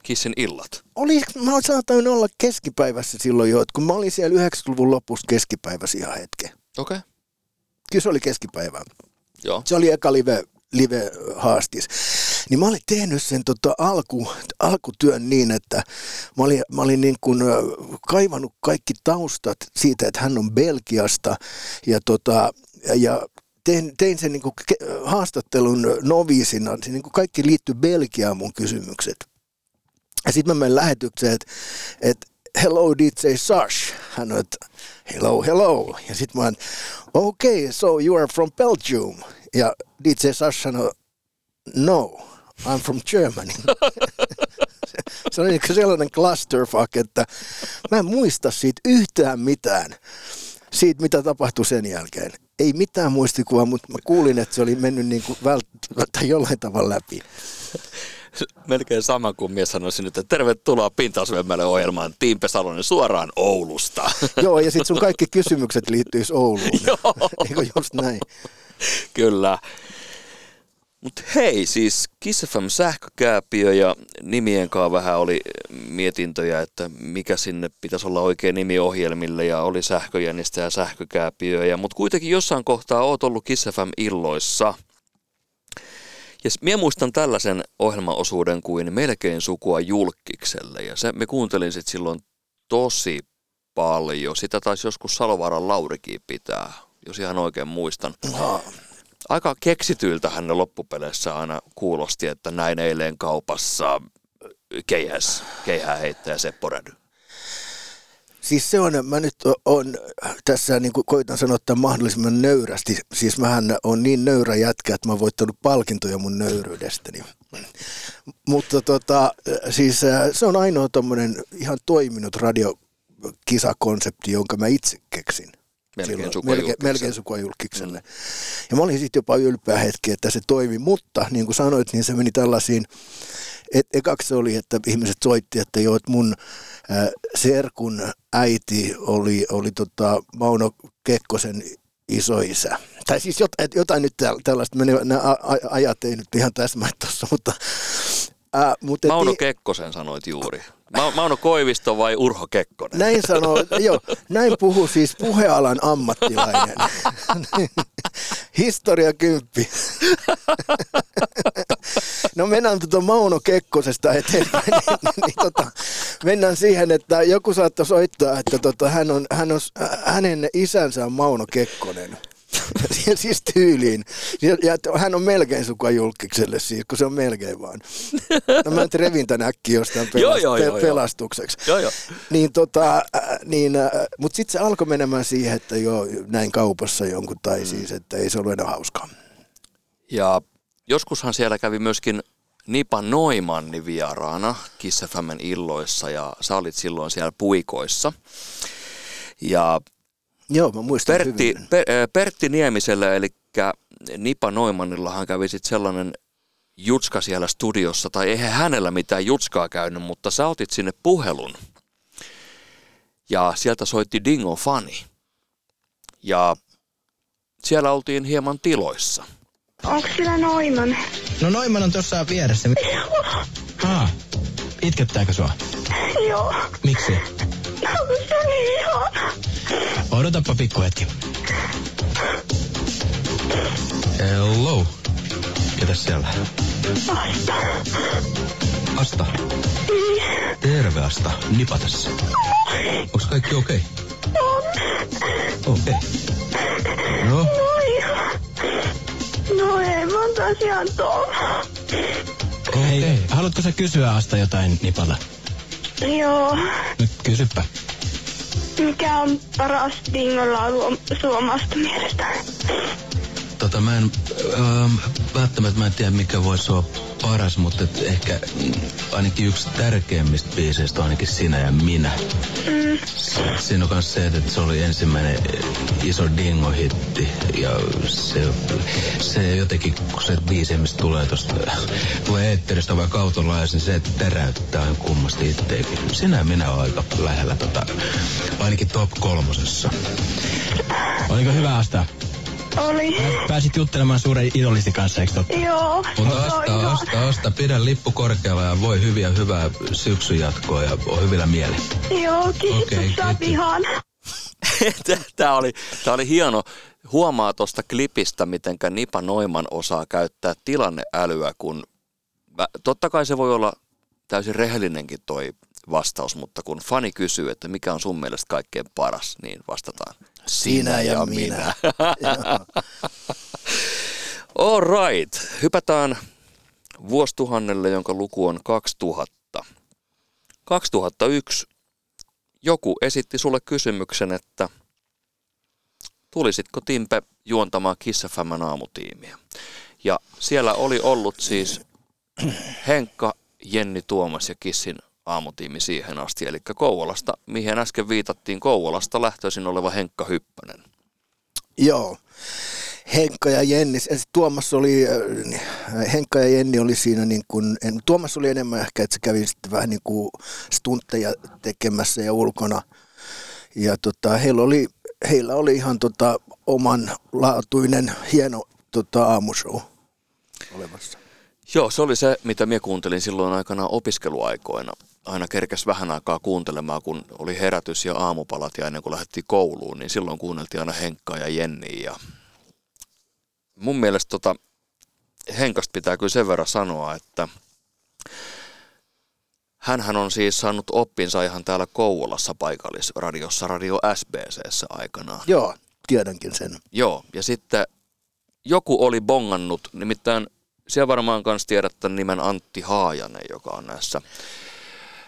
Kissin illat. Oli, mä saatoin olla keskipäivässä silloin jo, että kun mä olin siellä 90-luvun lopussa keskipäivässä ihan hetken. Okei. Okay. Kyllä se oli keskipäivä. Joo. Se oli eka live, live haastis. Niin mä olin tehnyt sen tota alku, alkutyön niin, että mä olin, mä olin niin kuin kaivannut kaikki taustat siitä, että hän on Belgiasta ja, tota, ja tein, tein sen niin kuin haastattelun noviisina. Se niin kuin kaikki liittyy Belgiaan mun kysymykset. Ja sitten mä menen lähetykseen, että, että hello DJ Sash. Hän on, että hello, hello. Ja sitten mä oon, okay, so you are from Belgium. Ja DJ Sash sanoi, no, I'm from Germany. se on niin sellainen clusterfuck, että mä en muista siitä yhtään mitään. Siitä, mitä tapahtui sen jälkeen. Ei mitään muistikuvaa, mutta mä kuulin, että se oli mennyt niin kuin välttämättä jollain tavalla läpi. Melkein sama kuin mies sanoisi nyt, että tervetuloa Pintausvemmälle ohjelmaan Tiimpe Salonen suoraan Oulusta. Joo, ja sitten sun kaikki kysymykset liittyisi Ouluun. Joo. Eikö just näin? Kyllä. Mutta hei, siis Kiss FM sähkökääpiö ja nimien kanssa vähän oli mietintöjä, että mikä sinne pitäisi olla oikein nimi ohjelmille ja oli sähköjännistä ja sähkökääpiö. Mutta kuitenkin jossain kohtaa oot ollut Kiss FM illoissa. Ja s- minä muistan tällaisen ohjelmaosuuden kuin Melkein sukua julkikselle ja se, me kuuntelin sit silloin tosi paljon. Sitä taisi joskus Salovaaran Laurikin pitää, jos ihan oikein muistan aika keksityiltähän ne loppupeleissä aina kuulosti, että näin eilen kaupassa keihäs, keihää heittäjä Seppo Rädy. Siis se on, mä nyt on tässä niin kuin koitan sanoa tämän mahdollisimman nöyrästi. Siis mähän on niin nöyrä jätkä, että mä oon voittanut palkintoja mun nöyryydestäni. Mutta tota, siis äh, se on ainoa tommonen ihan toiminut radiokisakonsepti, jonka mä itse keksin. Melkein sukua melkein, melkein sukua julkikselle. Ja mä olin sitten jopa ylpeä hetki, että se toimi, mutta niin kuin sanoit, niin se meni tällaisiin, et, ekaksi se oli, että ihmiset soitti, että joo, että mun äh, serkun äiti oli, oli tota Mauno Kekkosen isoisä. Tai siis jotain, jotain nyt täl- tällaista, menee, nämä ajat ei nyt ihan täsmää tuossa, mutta... Äh, mutta et Mauno Kekkosen sanoit juuri. Ma- Mauno Koivisto vai Urho Kekkonen? Näin sanoo, joo, näin puhuu siis puhealan ammattilainen. Historia kymppi. No mennään tuota Mauno Kekkosesta eteenpäin, niin, niin, niin tota, mennään siihen, että joku saattoi soittaa, että tota, hän on, hän on, hänen isänsä on Mauno Kekkonen. siis tyyliin. Ja, hän on melkein sukua julkikselle siis, kun se on melkein vaan. No mä nyt revin tän äkkiä jostain pelast- Joo, joo, joo, pe- joo. pelastukseksi. Joo, joo. Niin tota, niin, mutta sitten se alkoi menemään siihen, että joo, näin kaupassa jonkun tai siis, että ei se ollut enää hauskaa. Ja joskushan siellä kävi myöskin Nipa Noimanni vieraana Kiss FMn illoissa ja sä olit silloin siellä puikoissa. Ja Joo, mä muistan Pertti, hyvin. per, äh, Pertti Niemisellä, eli Nipa Noimannillahan kävi sitten sellainen jutska siellä studiossa, tai eihän hänellä mitään jutskaa käynyt, mutta sä otit sinne puhelun. Ja sieltä soitti Dingo Fani. Ja siellä oltiin hieman tiloissa. Onko sillä Noiman? No Noiman on tuossa vieressä. Aa, itkettääkö sua? Joo. Miksi? No, se on niin ihana. Odotappa pikku hetki. Hello. Ketäs siellä? Vasta. Asta. Terve Asta. Nipa tässä. Onks kaikki okei? Okei. No, Oi. No ei, mä oon tosiaan tuolla. hei, haluatko sä kysyä Asta jotain Nipalle? Joo. Nyt kysypä. Mikä on paras dingolaulu suomasta mielestä? Tota mä en, ähm, välttämättä mä en tiedä mikä voisi olla paras, mutta et ehkä mm, ainakin yksi tärkeimmistä biiseistä on ainakin Sinä ja Minä. Mm. Siinä on myös se, että se oli ensimmäinen eh, iso dingo-hitti ja se, se jotenkin, kun se biisi, mistä tulee tuosta, tulee eetteristä vai autolla ja se täräyttää aina kummasti itteekin. Sinä ja Minä on aika lähellä tota, ainakin top kolmosessa. Oliko hyvä Asta? Oli. Pääsit juttelemaan suuren idolisi kanssa, eikö totta? Joo. Mutta Asta, ihana. Asta, Asta, pidä lippu korkealla ja voi hyviä, hyvää syksyn jatkoa ja on hyvillä mieli. Joo, kiitos. Kiitos. ihana. Tämä oli, tää oli hieno. Huomaa tuosta klipistä, miten Nipa Noiman osaa käyttää tilanneälyä, kun mä, totta kai se voi olla täysin rehellinenkin toi vastaus, mutta kun fani kysyy, että mikä on sun mielestä kaikkein paras, niin vastataan Sinä ja minä. All right. Hypätään vuosituhannelle, jonka luku on 2000. 2001 joku esitti sulle kysymyksen, että tulisitko Timpe juontamaan Kiss FMn aamutiimiä. Ja siellä oli ollut siis Henkka, Jenni Tuomas ja Kissin aamutiimi siihen asti. Eli Kouvolasta, mihin äsken viitattiin, Kouvolasta lähtöisin oleva Henkka Hyppönen. Joo. Henkka ja Jenni, Tuomas oli, äh, Henkka ja Jenni oli siinä niin kuin, en, Tuomas oli enemmän ehkä, että se kävi sitten vähän niin kuin stuntteja tekemässä ja ulkona. Ja tota, heillä oli, heillä oli ihan tota, omanlaatuinen hieno tota, aamushow olemassa. Joo, se oli se, mitä minä kuuntelin silloin aikana opiskeluaikoina. Aina kerkäs vähän aikaa kuuntelemaan, kun oli herätys ja aamupalat ja ennen kuin lähdettiin kouluun, niin silloin kuunneltiin aina Henkkaa ja Jenniä. Ja mun mielestä tota, Henkasta pitää kyllä sen verran sanoa, että hänhän on siis saanut oppinsa ihan täällä Kouvolassa paikallisradiossa, Radio SBCssä aikanaan. Joo, tiedänkin sen. Joo, ja sitten joku oli bongannut, nimittäin siellä varmaan kanssa tiedät tämän nimen Antti Haajanen, joka on näissä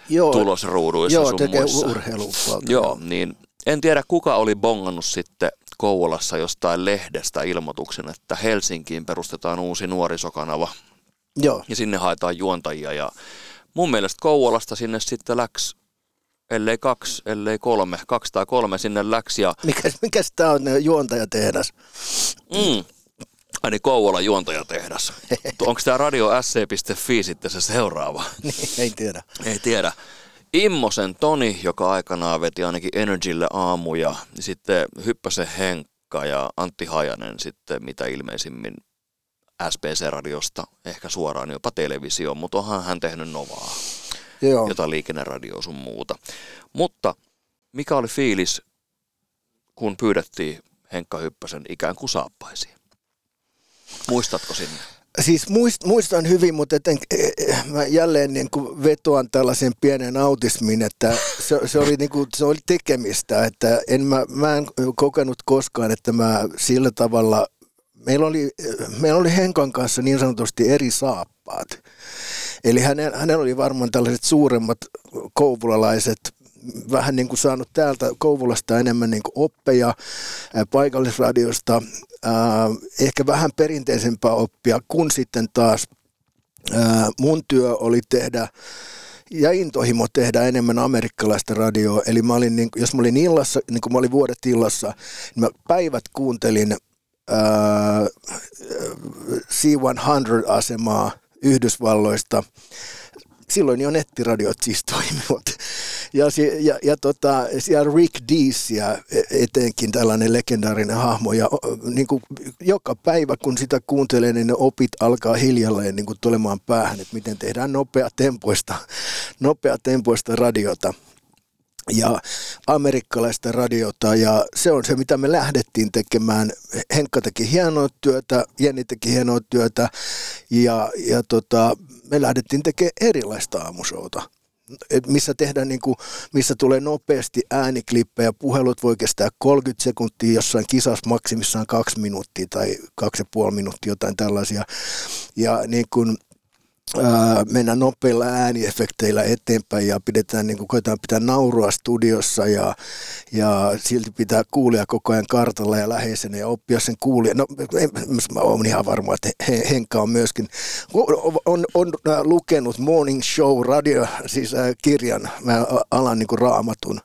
Joo, tulosruuduissa joo sun tekee muissa. urheilupuolta. Joo, niin en tiedä kuka oli bongannut sitten Kouvolassa jostain lehdestä ilmoituksen, että Helsinkiin perustetaan uusi nuorisokanava Joo, ja sinne haetaan juontajia ja mun mielestä Kouvolasta sinne sitten läks, ellei kaksi, ellei kolme, kaksi tai kolme sinne läks ja mikä, mikä tämä on ne juontajatehdas? mm, Ai niin Kouvola juontajatehdas. Onko tämä radio sc.fi sitten se seuraava? Niin, ei tiedä. Ei tiedä. Immosen Toni, joka aikanaan veti ainakin Energylle aamuja, niin sitten Hyppäsen Henkka ja Antti Hajanen sitten mitä ilmeisimmin SPC-radiosta, ehkä suoraan jopa televisio, mutta onhan hän tehnyt Novaa, Joo. jotain liikenneradioa sun muuta. Mutta mikä oli fiilis, kun pyydettiin Henkka Hyppäsen ikään kuin saappaisiin? Muistatko sinne? Siis muist, muistan hyvin, mutta eten, eh, eh, mä jälleen niin kuin vetoan tällaisen pienen autismin, että se, se, oli, niin kuin, se oli tekemistä, että en mä, mä en kokenut koskaan, että mä sillä tavalla, meillä oli, meillä oli Henkan kanssa niin sanotusti eri saappaat. Eli hänellä, hänellä oli varmaan tällaiset suuremmat kouvolalaiset vähän niin kuin saanut täältä Kouvolasta enemmän niin kuin oppeja paikallisradiosta, ehkä vähän perinteisempää oppia, kun sitten taas mun työ oli tehdä ja intohimo tehdä enemmän amerikkalaista radioa. Eli mä olin, niin, jos mä olin illassa, niin kuin mä olin vuodet illassa, niin mä päivät kuuntelin ää, C100-asemaa Yhdysvalloista. Silloin jo nettiradiot siis toimivat. Ja, ja, ja tota, siellä Rick Deesia etenkin tällainen legendaarinen hahmo. Ja niin kuin joka päivä, kun sitä kuuntelee, niin ne opit alkaa hiljalleen niin kuin tulemaan päähän, että miten tehdään nopea tempoista, nopea tempoista radiota ja amerikkalaista radiota ja se on se, mitä me lähdettiin tekemään. Henkka teki hienoa työtä, Jenni teki hienoa työtä ja, ja tota, me lähdettiin tekemään erilaista aamushouta. Et missä tehdään niin kuin, missä tulee nopeasti ääniklippejä, puhelut voi kestää 30 sekuntia, jossain kisassa maksimissaan kaksi minuuttia tai kaksi ja puoli minuuttia, jotain tällaisia. Ja niin kuin, ää, mennään nopeilla ääniefekteillä eteenpäin ja pidetään, niin kuin, koetaan pitää naurua studiossa ja, ja silti pitää kuulia koko ajan kartalla ja läheisenä ja oppia sen kuulia. No, en, mä olen ihan varma, että he, Henkka on myöskin, on, on, on äh, lukenut Morning Show radio, siis äh, kirjan, mä alan niin kuin raamatun,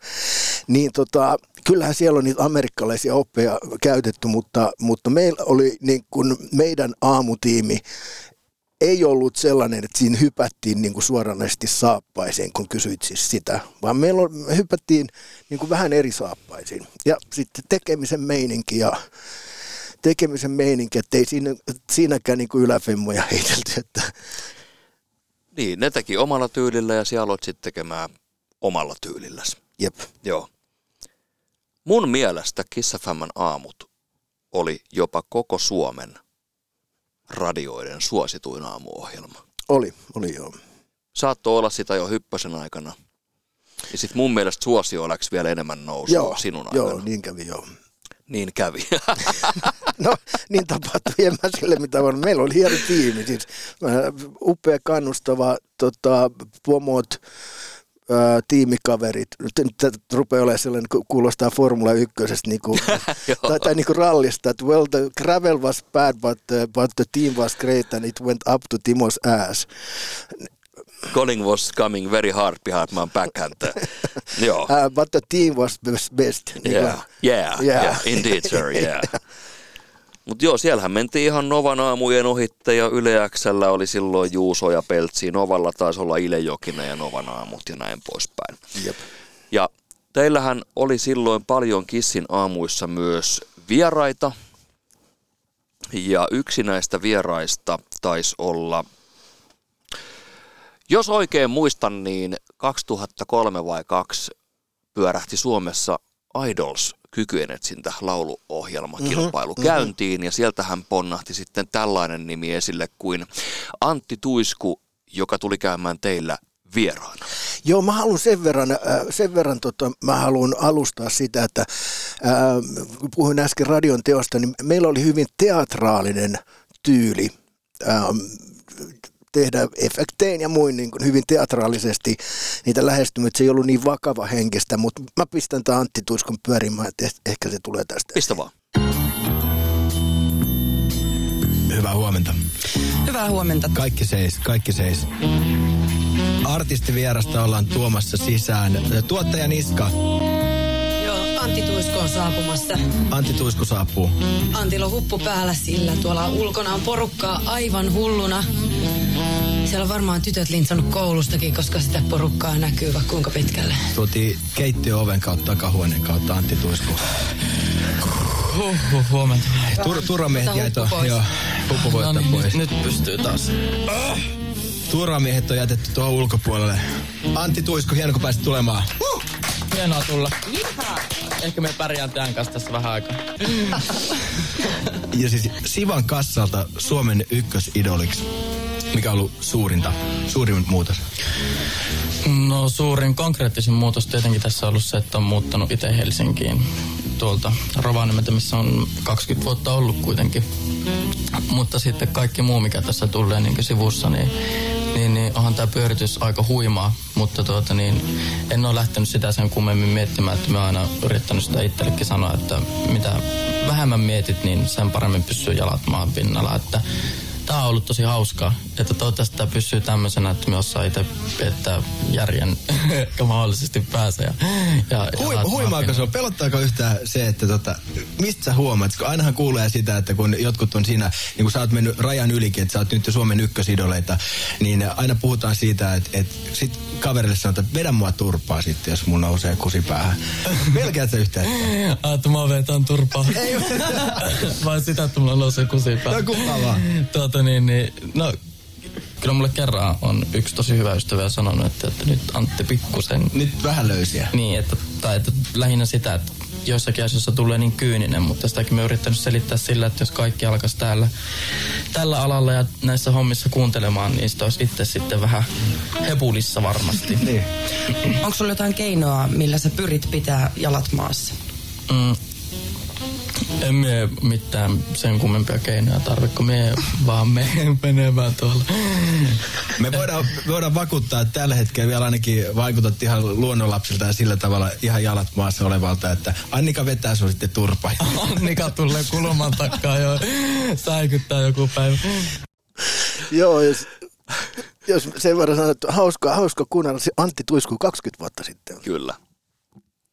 niin tota, kyllähän siellä on niitä amerikkalaisia oppeja käytetty, mutta, mutta meillä oli niin kuin meidän aamutiimi ei ollut sellainen, että siinä hypättiin niin kuin suoranaisesti saappaisiin, kun kysyit siis sitä, vaan meillä on, me hypättiin niin kuin vähän eri saappaisiin. Ja sitten tekemisen meininki ja tekemisen meininki, että ei siinä, siinäkään niin kuin yläfemmoja heitelty. Että, Niin, ne teki omalla tyylillä ja siellä aloit sitten tekemään omalla tyylilläsi. jep. Joo. Mun mielestä Kiss FMn aamut oli jopa koko Suomen radioiden suosituin aamuohjelma. Oli, oli joo. Saattoi olla sitä jo hyppösen aikana. Ja sitten mun mielestä suosio läks vielä enemmän nousua Joo, sinun joo, aikana. niin kävi joo. Niin kävi. No niin tapahtui, en mä sille mitä vaan. Meillä oli hieno tiimi, siis äh, upea kannustava tota, pomot, ää, tiimikaverit. Nyt nyt rupeaa olemaan sellainen, ku- kuulostaa Formula 1 niin kuin, tai, tai niin kuin rallista, että well the gravel was bad but, uh, but the team was great and it went up to Timo's ass. Calling was coming very hard behind my backhand. Joo. Uh, but the team was best. Yeah, yeah, yeah, Yeah. yeah indeed sir, yeah. Mutta joo, siellähän mentiin ihan Novan aamujen ohitte ja Yle Xllä oli silloin Juuso ja Peltsi. Novalla taisi olla Ile Jokinen ja Novan aamut ja näin poispäin. Jep. Ja teillähän oli silloin paljon Kissin aamuissa myös vieraita. Ja yksi näistä vieraista taisi olla, jos oikein muistan, niin 2003 vai 2 pyörähti Suomessa Idols kykyjenetsintä lauluohjelmakilpailu mm-hmm, käyntiin ja sieltähän ponnahti sitten tällainen nimi esille kuin Antti Tuisku, joka tuli käymään teillä vieraana. Joo, mä haluan sen verran, äh, sen verran tota, mä haluan alustaa sitä, että äh, kun puhuin äsken radion teosta, niin meillä oli hyvin teatraalinen tyyli äh, tehdä efektein ja muin niin kuin hyvin teatraalisesti niitä lähestymiä. Se ei ollut niin vakava henkistä, mutta mä pistän tämän Antti Tuiskon pyörimään, että eh- ehkä se tulee tästä. Pistä vaan. Hyvää huomenta. Hyvää huomenta. Kaikki seis, kaikki seis. Artistivierasta ollaan tuomassa sisään. Tuottaja Niska, on saapumassa. Antti Tuisku saapuu. Antilla on huppu päällä sillä. Tuolla ulkona on porukkaa aivan hulluna. Siellä on varmaan tytöt lintsannut koulustakin, koska sitä porukkaa näkyy vaikka kuinka pitkälle. Tuotiin keittiöoven kautta takahuoneen kautta Antti Tuisku. Huh, huh, huomenta. Tur- turvamiehet Ota jäi pois. Joo, huppu voi No ottaa niin, pois. nyt, nyt pystyy taas. Turvamiehet on jätetty tuohon ulkopuolelle. Antti Tuisku, hieno kun pääsit tulemaan. Hienoa tulla. Ehkä me pärjään tämän kanssa tässä vähän aikaa. Ja siis Sivan kassalta Suomen ykkösidoliksi. Mikä on ollut suurinta, suurin muutos? No suurin konkreettisin muutos tietenkin tässä on ollut se, että on muuttanut itse Helsinkiin tuolta Rovaniemeltä, missä on 20 vuotta ollut kuitenkin. Mutta sitten kaikki muu, mikä tässä tulee niin sivussa, niin, niin, niin onhan tämä pyöritys aika huimaa. Mutta tuota, niin, en ole lähtenyt sitä sen kummemmin miettimään, että mä aina yrittänyt sitä itsellekin sanoa, että mitä vähemmän mietit, niin sen paremmin pysyy jalat maan pinnalla. Että Tämä on ollut tosi hauskaa, että toivottavasti tämä pysyy tämmöisenä, että me osaa itse piettää järjen mahdollisesti päässä. Ja, ja, Hui, huimaako se on? Pelottaako yhtään se, että tota, mistä sä huomaat? Kun ainahan kuulee sitä, että kun jotkut on siinä, niin kun sä oot mennyt rajan ylikin, että sä oot nyt Suomen ykkösidoleita, niin aina puhutaan siitä, että, että sit kaverille sanotaan, että vedä mua turpaa sitten, jos mun nousee kusi päähän. Pelkäät sä yhtään? Että mä vetän turpaa. Vai sitä, että mulla nousee kusi päälle. No kummaa vaan. Tuota niin, niin, no kyllä mulle kerran on yksi tosi hyvä ystävä sanonut, että, että nyt Antti pikkusen Nyt vähän löysiä. Niin, että, tai että lähinnä sitä, että joissakin asioissa tulee niin kyyninen, mutta sitäkin me yrittänyt selittää sillä, että jos kaikki alkaisi täällä, tällä alalla ja näissä hommissa kuuntelemaan, niin sitä olisi itse sitten vähän hepulissa varmasti. Niin. Onko sulla jotain keinoa, millä sä pyrit pitää jalat maassa? Mm, en mie mitään sen kummempia keinoja tarvitse, kun mie vaan me menemään tuolla. Me voidaan, me voidaan vakuuttaa, että tällä hetkellä vielä ainakin vaikutat ihan luonnonlapsilta ja sillä tavalla ihan jalat maassa olevalta, että Annika vetää sun sitten turpa. Annika tulee kulman takaa jo säikyttää joku päivä. Joo, jos, jos sen verran sanon, että hauska, hauska kuunnella Antti Tuisku 20 vuotta sitten. Kyllä.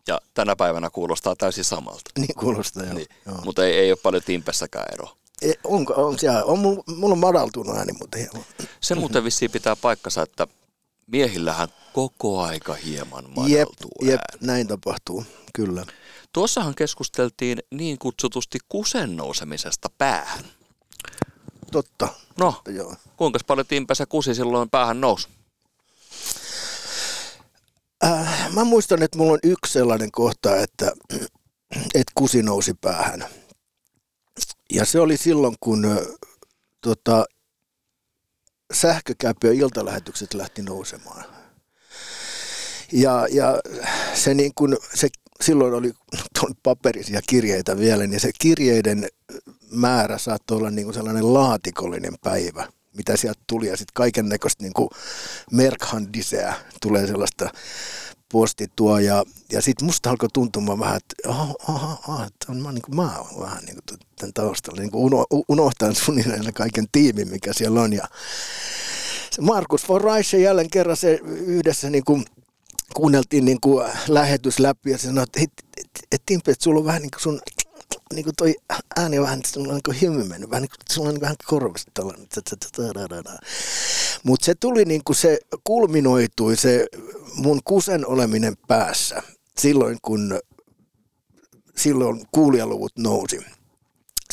Ja tänä päivänä kuulostaa täysin samalta. Niin kuulostaa, joo. Niin. joo. Mutta ei, ei ole paljon timpessäkään eroa. E, onko, on, siellä, on, mulla, on madaltunut ääni, mutta hieman. Se muuten vissiin pitää paikkansa, että miehillähän koko aika hieman Jep, madaltuu jep, ääni. näin tapahtuu, kyllä. Tuossahan keskusteltiin niin kutsutusti kusen nousemisesta päähän. Totta, No, joo. kuinka paljon timpesä kusi silloin päähän nousi? Äh, mä muistan, että mulla on yksi sellainen kohta, että, että kusi nousi päähän. Ja se oli silloin, kun ö, tota, sähkökäpy ja iltalähetykset lähti nousemaan. Ja, ja se, niin kun, se silloin oli paperisia kirjeitä vielä, niin se kirjeiden määrä saattoi olla niin kuin sellainen laatikollinen päivä, mitä sieltä tuli. Ja sitten kaiken näköistä niin merkhandiseä tulee sellaista postitua. Ja, ja sitten musta alkoi tuntumaan vähän, että aha, aha, aha, että on, mä, niin kuin, mä oon vähän niin kuin tämän taustalla. Niin uno, unohtan suunnilleen kaiken tiimin, mikä siellä on. Ja Markus von Reich jälleen kerran se yhdessä niin kuin kuunneltiin niin kuin lähetys läpi ja sanoi, että, että, että, että Timpe, että sulla on vähän niin kuin sun niin kuin toi ääni on vähän, niin kuin hymy mennyt, vähän niin kuin, niin vähän korvasta tällainen. Mutta se tuli niin kuin se kulminoitui se mun kusen oleminen päässä silloin, kun silloin kuulijaluvut nousi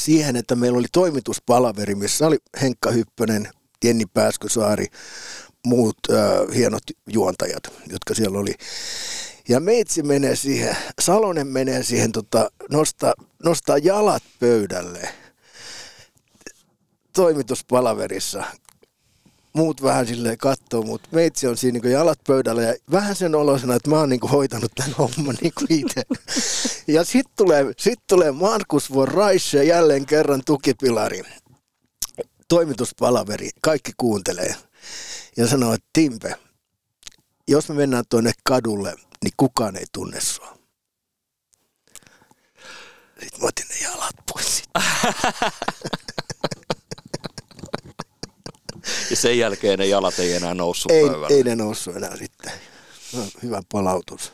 siihen, että meillä oli toimituspalaveri, missä oli Henkka Hyppönen, Jenni Pääskysaari, muut äh, hienot juontajat, jotka siellä oli. Ja meitsi menee siihen, Salonen menee siihen, tota, nostaa, nostaa jalat pöydälle toimituspalaverissa. Muut vähän silleen katsoo, mutta meitsi on siinä niin jalat pöydällä ja vähän sen oloisena, että mä oon niin hoitanut tämän homman niin itse. Ja sitten tulee, sit tulee Markus von Reisse jälleen kerran tukipilari. Toimituspalaveri, kaikki kuuntelee. Ja sanoo, että Timpe, jos me mennään tuonne kadulle, niin kukaan ei tunne sua. Sitten mä otin ne jalat pois. Ja sen jälkeen ne jalat ei enää noussut ei, ei ne noussut enää sitten. No, hyvä palautus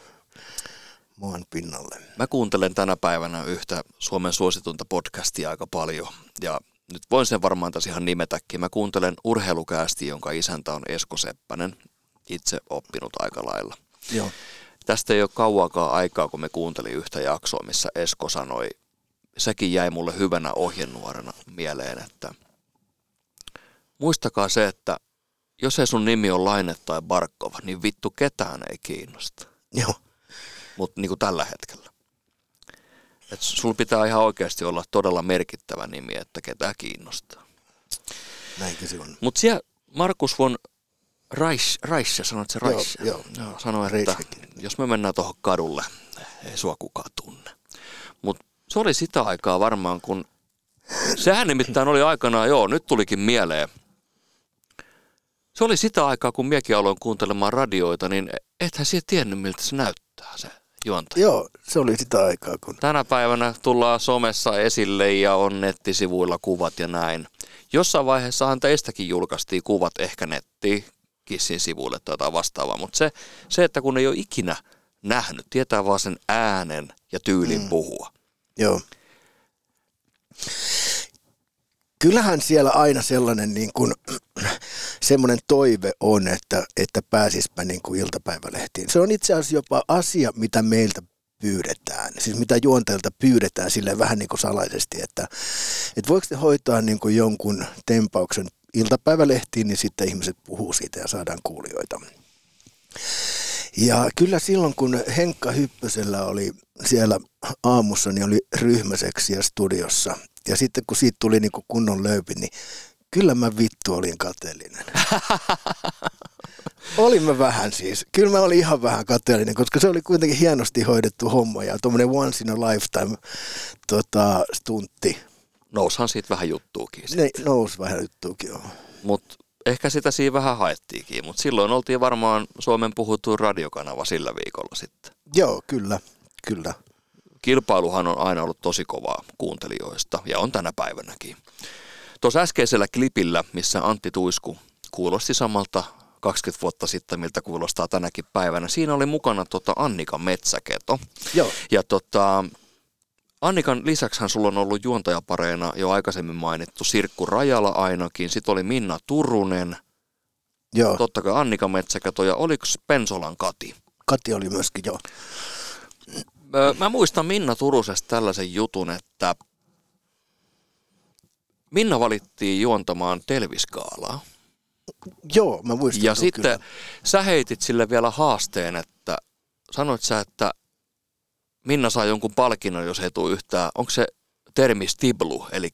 maan pinnalle. Mä kuuntelen tänä päivänä yhtä Suomen suositunta podcastia aika paljon. Ja nyt voin sen varmaan tässä ihan nimetäkin. Mä kuuntelen urheilukäästi, jonka isäntä on Esko Seppänen. Itse oppinut aika lailla. Joo. Tästä ei ole kauaakaan aikaa, kun me kuuntelin yhtä jaksoa, missä Esko sanoi, sekin jäi mulle hyvänä ohjenuorena mieleen, että muistakaa se, että jos ei sun nimi on Laine tai Barkova, niin vittu ketään ei kiinnosta. Joo. Mutta niin kuin tällä hetkellä. Et sulla pitää ihan oikeasti olla todella merkittävä nimi, että ketään kiinnostaa. Näinkö se on? Mutta siellä Markus von Reich, Reich sanoit se Reich? Joo, joo. sanoi, että jos me mennään tuohon kadulle, ei sua kukaan tunne. Mutta se oli sitä aikaa varmaan, kun sehän nimittäin oli aikanaan, joo, nyt tulikin mieleen. Se oli sitä aikaa, kun miekin aloin kuuntelemaan radioita, niin ethän siellä tiennyt, miltä se näyttää se juontaja. Joo, se oli sitä aikaa. Kun... Tänä päivänä tullaan somessa esille ja on nettisivuilla kuvat ja näin. Jossain vaiheessahan teistäkin julkaistiin kuvat ehkä nettiin, Kissin sivuille tai jotain vastaavaa, mutta se, se, että kun ei ole ikinä nähnyt, tietää vaan sen äänen ja tyylin mm. puhua. Joo. Kyllähän siellä aina sellainen niin kuin, semmoinen toive on, että, että pääsispä niin kuin iltapäivälehtiin. Se on itse asiassa jopa asia, mitä meiltä pyydetään. Siis mitä juonteelta pyydetään sille vähän niin kuin salaisesti, että, että voiko te hoitaa niin kuin jonkun tempauksen iltapäivälehtiin, niin sitten ihmiset puhuu siitä ja saadaan kuulijoita. Ja kyllä silloin, kun Henkka Hyppösellä oli siellä aamussa, niin oli ryhmäseksiä studiossa. Ja sitten kun siitä tuli niin kuin kunnon löypi, niin kyllä mä vittu olin kateellinen. olin mä vähän siis. Kyllä mä olin ihan vähän kateellinen, koska se oli kuitenkin hienosti hoidettu homma ja tuommoinen once in a lifetime tota, stuntti. Noushan siitä vähän juttuukin. Ne, nous vähän juttuukin, joo. Mutta ehkä sitä siinä vähän haettiinkin, mutta silloin oltiin varmaan Suomen puhuttu radiokanava sillä viikolla sitten. Joo, kyllä, kyllä. Kilpailuhan on aina ollut tosi kovaa kuuntelijoista ja on tänä päivänäkin. Tuossa äskeisellä klipillä, missä Antti Tuisku kuulosti samalta 20 vuotta sitten, miltä kuulostaa tänäkin päivänä. Siinä oli mukana tota Annika Metsäketo. Joo. Ja tota, Annikan lisäksihän sulla on ollut juontajapareina jo aikaisemmin mainittu Sirkku Rajala ainakin, sitten oli Minna Turunen, Joo. totta kai Annika Metsäketo ja oliko Pensolan Kati? Kati oli myöskin, joo. Mä muistan Minna Turusesta tällaisen jutun, että Minna valittiin juontamaan Telviskaalaa. Joo, mä muistan. Ja sitten kyllä. sä heitit sille vielä haasteen, että sanoit sä, että Minna saa jonkun palkinnon, jos ei tule yhtään. Onko se termi stiblu, eli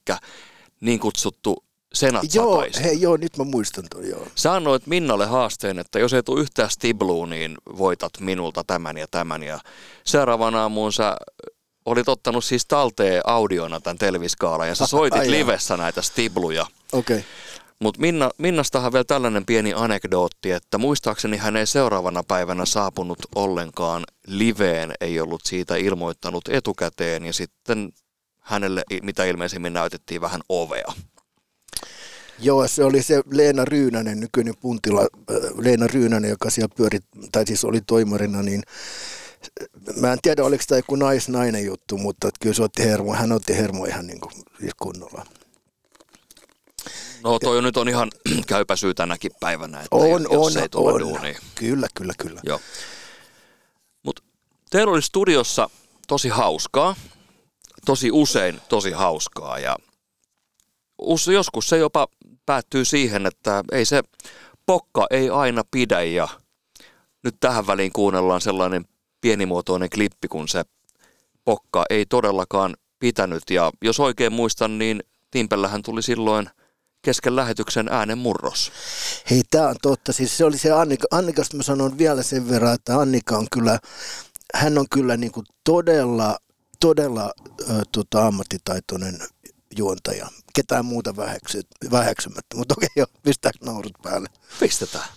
niin kutsuttu senat Joo, hei, joo, nyt mä muistan tuon, joo. Sä annoit Minnalle haasteen, että jos ei tule yhtään stibluun, niin voitat minulta tämän ja tämän. Ja seuraavana aamuun sä olit ottanut siis talteen audiona tämän Telviskaalan ja sä soitit Ai livessä näitä stibluja. Okei. Okay. Mutta Minna, Minnastahan vielä tällainen pieni anekdootti, että muistaakseni hän ei seuraavana päivänä saapunut ollenkaan liveen, ei ollut siitä ilmoittanut etukäteen ja sitten hänelle mitä ilmeisimmin näytettiin vähän ovea. Joo, se oli se Leena Ryynänen, nykyinen Puntila, Leena Ryynänen, joka siellä pyöri, tai siis oli toimarina, niin mä en tiedä, oliko tämä joku naisnainen juttu, mutta kyllä se otti hermo, hän otti hermo ihan niin kuin kunnolla. No toi on nyt on ihan käypä syy tänäkin päivänä, että On, jos on, ei tule on. duunia. Kyllä, kyllä, kyllä. Joo. Mut teillä oli studiossa tosi hauskaa, tosi usein tosi hauskaa ja us, joskus se jopa päättyy siihen, että ei se pokka ei aina pidä ja nyt tähän väliin kuunnellaan sellainen pienimuotoinen klippi, kun se pokka ei todellakaan pitänyt ja jos oikein muistan, niin Timpellähän tuli silloin kesken lähetyksen äänen murros. Hei, tämä on totta. Siis se oli se Annika. Annikasta mä sanon vielä sen verran, että Annika on kyllä, hän on kyllä niin kuin todella, todella ö, tota, ammattitaitoinen juontaja. Ketään muuta väheksy, väheksymättä. Mutta okei, joo, pistääkö naurut päälle? Pistetään.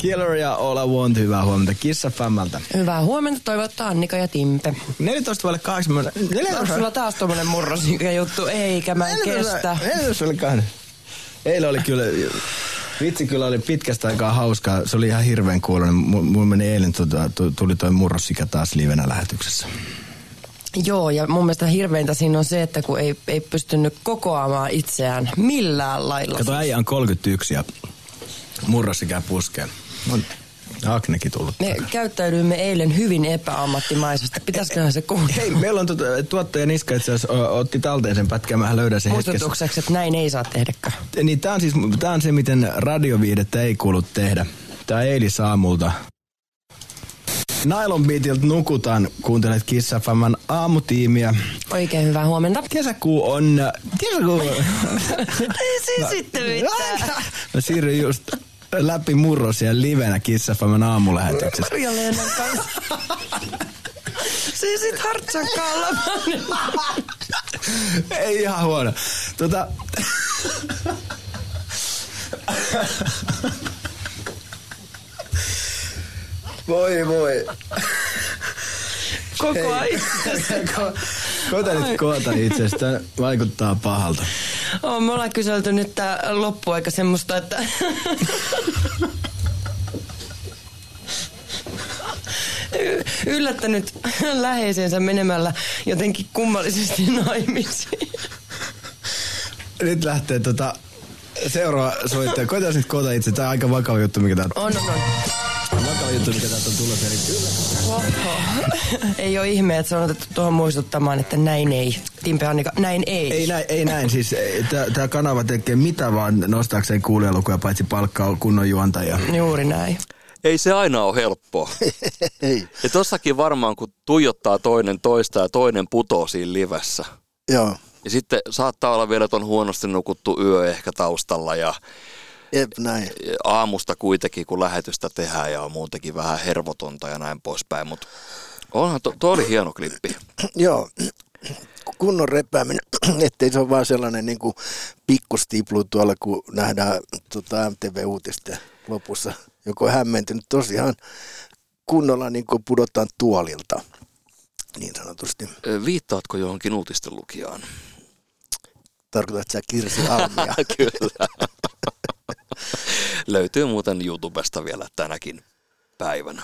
Killer ja All I Want, hyvää huomenta. Kissa Fammalta. Hyvää huomenta, toivottaa Annika ja Timpe. 14 vaille 8. Onko sulla taas tommonen murrosikä juttu? Eikä mä en kestä. 14 vaille 8. Eilen oli kyllä, vitsi kyllä oli pitkästä aikaa hauskaa. Se oli ihan hirveän kuulonen. Mulla meni eilen, tota, tu- tuli toi murrosikä taas livenä lähetyksessä. Joo, ja mun mielestä hirveintä siinä on se, että kun ei, ei pystynyt kokoamaan itseään millään lailla. Kato, äijä on 31 ja murrosikää puskee. On aknekin tullut. Me käyttäydyimme eilen hyvin epäammattimaisesti. Pitäisiköhän se kuunnella? Hei, meillä on tuota, tuottaja Niska itse asiassa otti talteen sen pätkän, mä löydän sen hetkessä. Muistutukseksi, että näin ei saa tehdäkään. Niin tää on siis, tää on se, miten radioviidettä ei kuulu tehdä. Tää eilis aamulta. Nylon Beatilta nukutaan, kuuntelet Kissa Faman aamutiimiä. Oikein hyvää huomenta. Kesäkuu on... Kesäkuu... Ei siis sitten mitään. Mä siirryin just läpi murrosia livenä Kissa Faman aamulähetyksessä. Maria Leenan kanssa. Siis sit hartsakkaalla. Ei ihan huono. Tota... voi voi. Koko ajan. Ko- Koita nyt koota itsestä. Vaikuttaa pahalta. Oh, me ollaan kyselty nyt tää loppuaika semmoista, että... Yllättänyt läheisensä menemällä jotenkin kummallisesti naimisiin. Nyt lähtee tota seuraava soittaja. Koita nyt koota itse. Tää on aika vakava juttu, mikä täältä On, on, on. Vakava juttu, mikä täältä on tulossa. Eli. Ei ole ihme, että se on otettu tuohon muistuttamaan, että näin ei. Timpe Annika, näin ei. Ei näin, ei näin. Siis tämä kanava tekee mitä vaan nostaakseen kuulijalukuja, paitsi palkkaa kunnon juontajia. Juuri näin. Ei se aina ole helppoa. Ei. Ja tossakin varmaan, kun tuijottaa toinen toista ja toinen putoo siinä livessä. Joo. Ja sitten saattaa olla vielä, että on huonosti nukuttu yö ehkä taustalla ja Jep, näin. aamusta kuitenkin, kun lähetystä tehdään ja on muutenkin vähän hervotonta ja näin poispäin. Mutta onhan, to, toi oli hieno klippi. Joo, kunnon repääminen, ettei se ole vaan sellainen niin kuin pikkustiplu tuolla, kun nähdään tota MTV-uutisten lopussa. Joku on hämmentynyt tosiaan kunnolla niin kuin pudotaan tuolilta, niin sanotusti. Ö, Viittaatko johonkin uutisten lukijaan? Tarkoitatko sä Kirsi Almia? Kyllä. Löytyy muuten YouTubesta vielä tänäkin päivänä.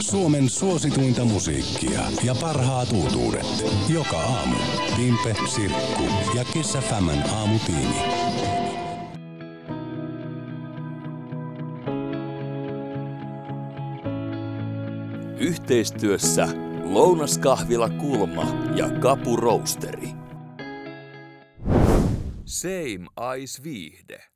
Suomen suosituinta musiikkia ja parhaat uutuudet. Joka aamu. Timpe, Sirkku ja Kissa Famän aamutiimi. Yhteistyössä Lounaskahvila Kulma ja Kapu Roasteri. Same Ice Viihde.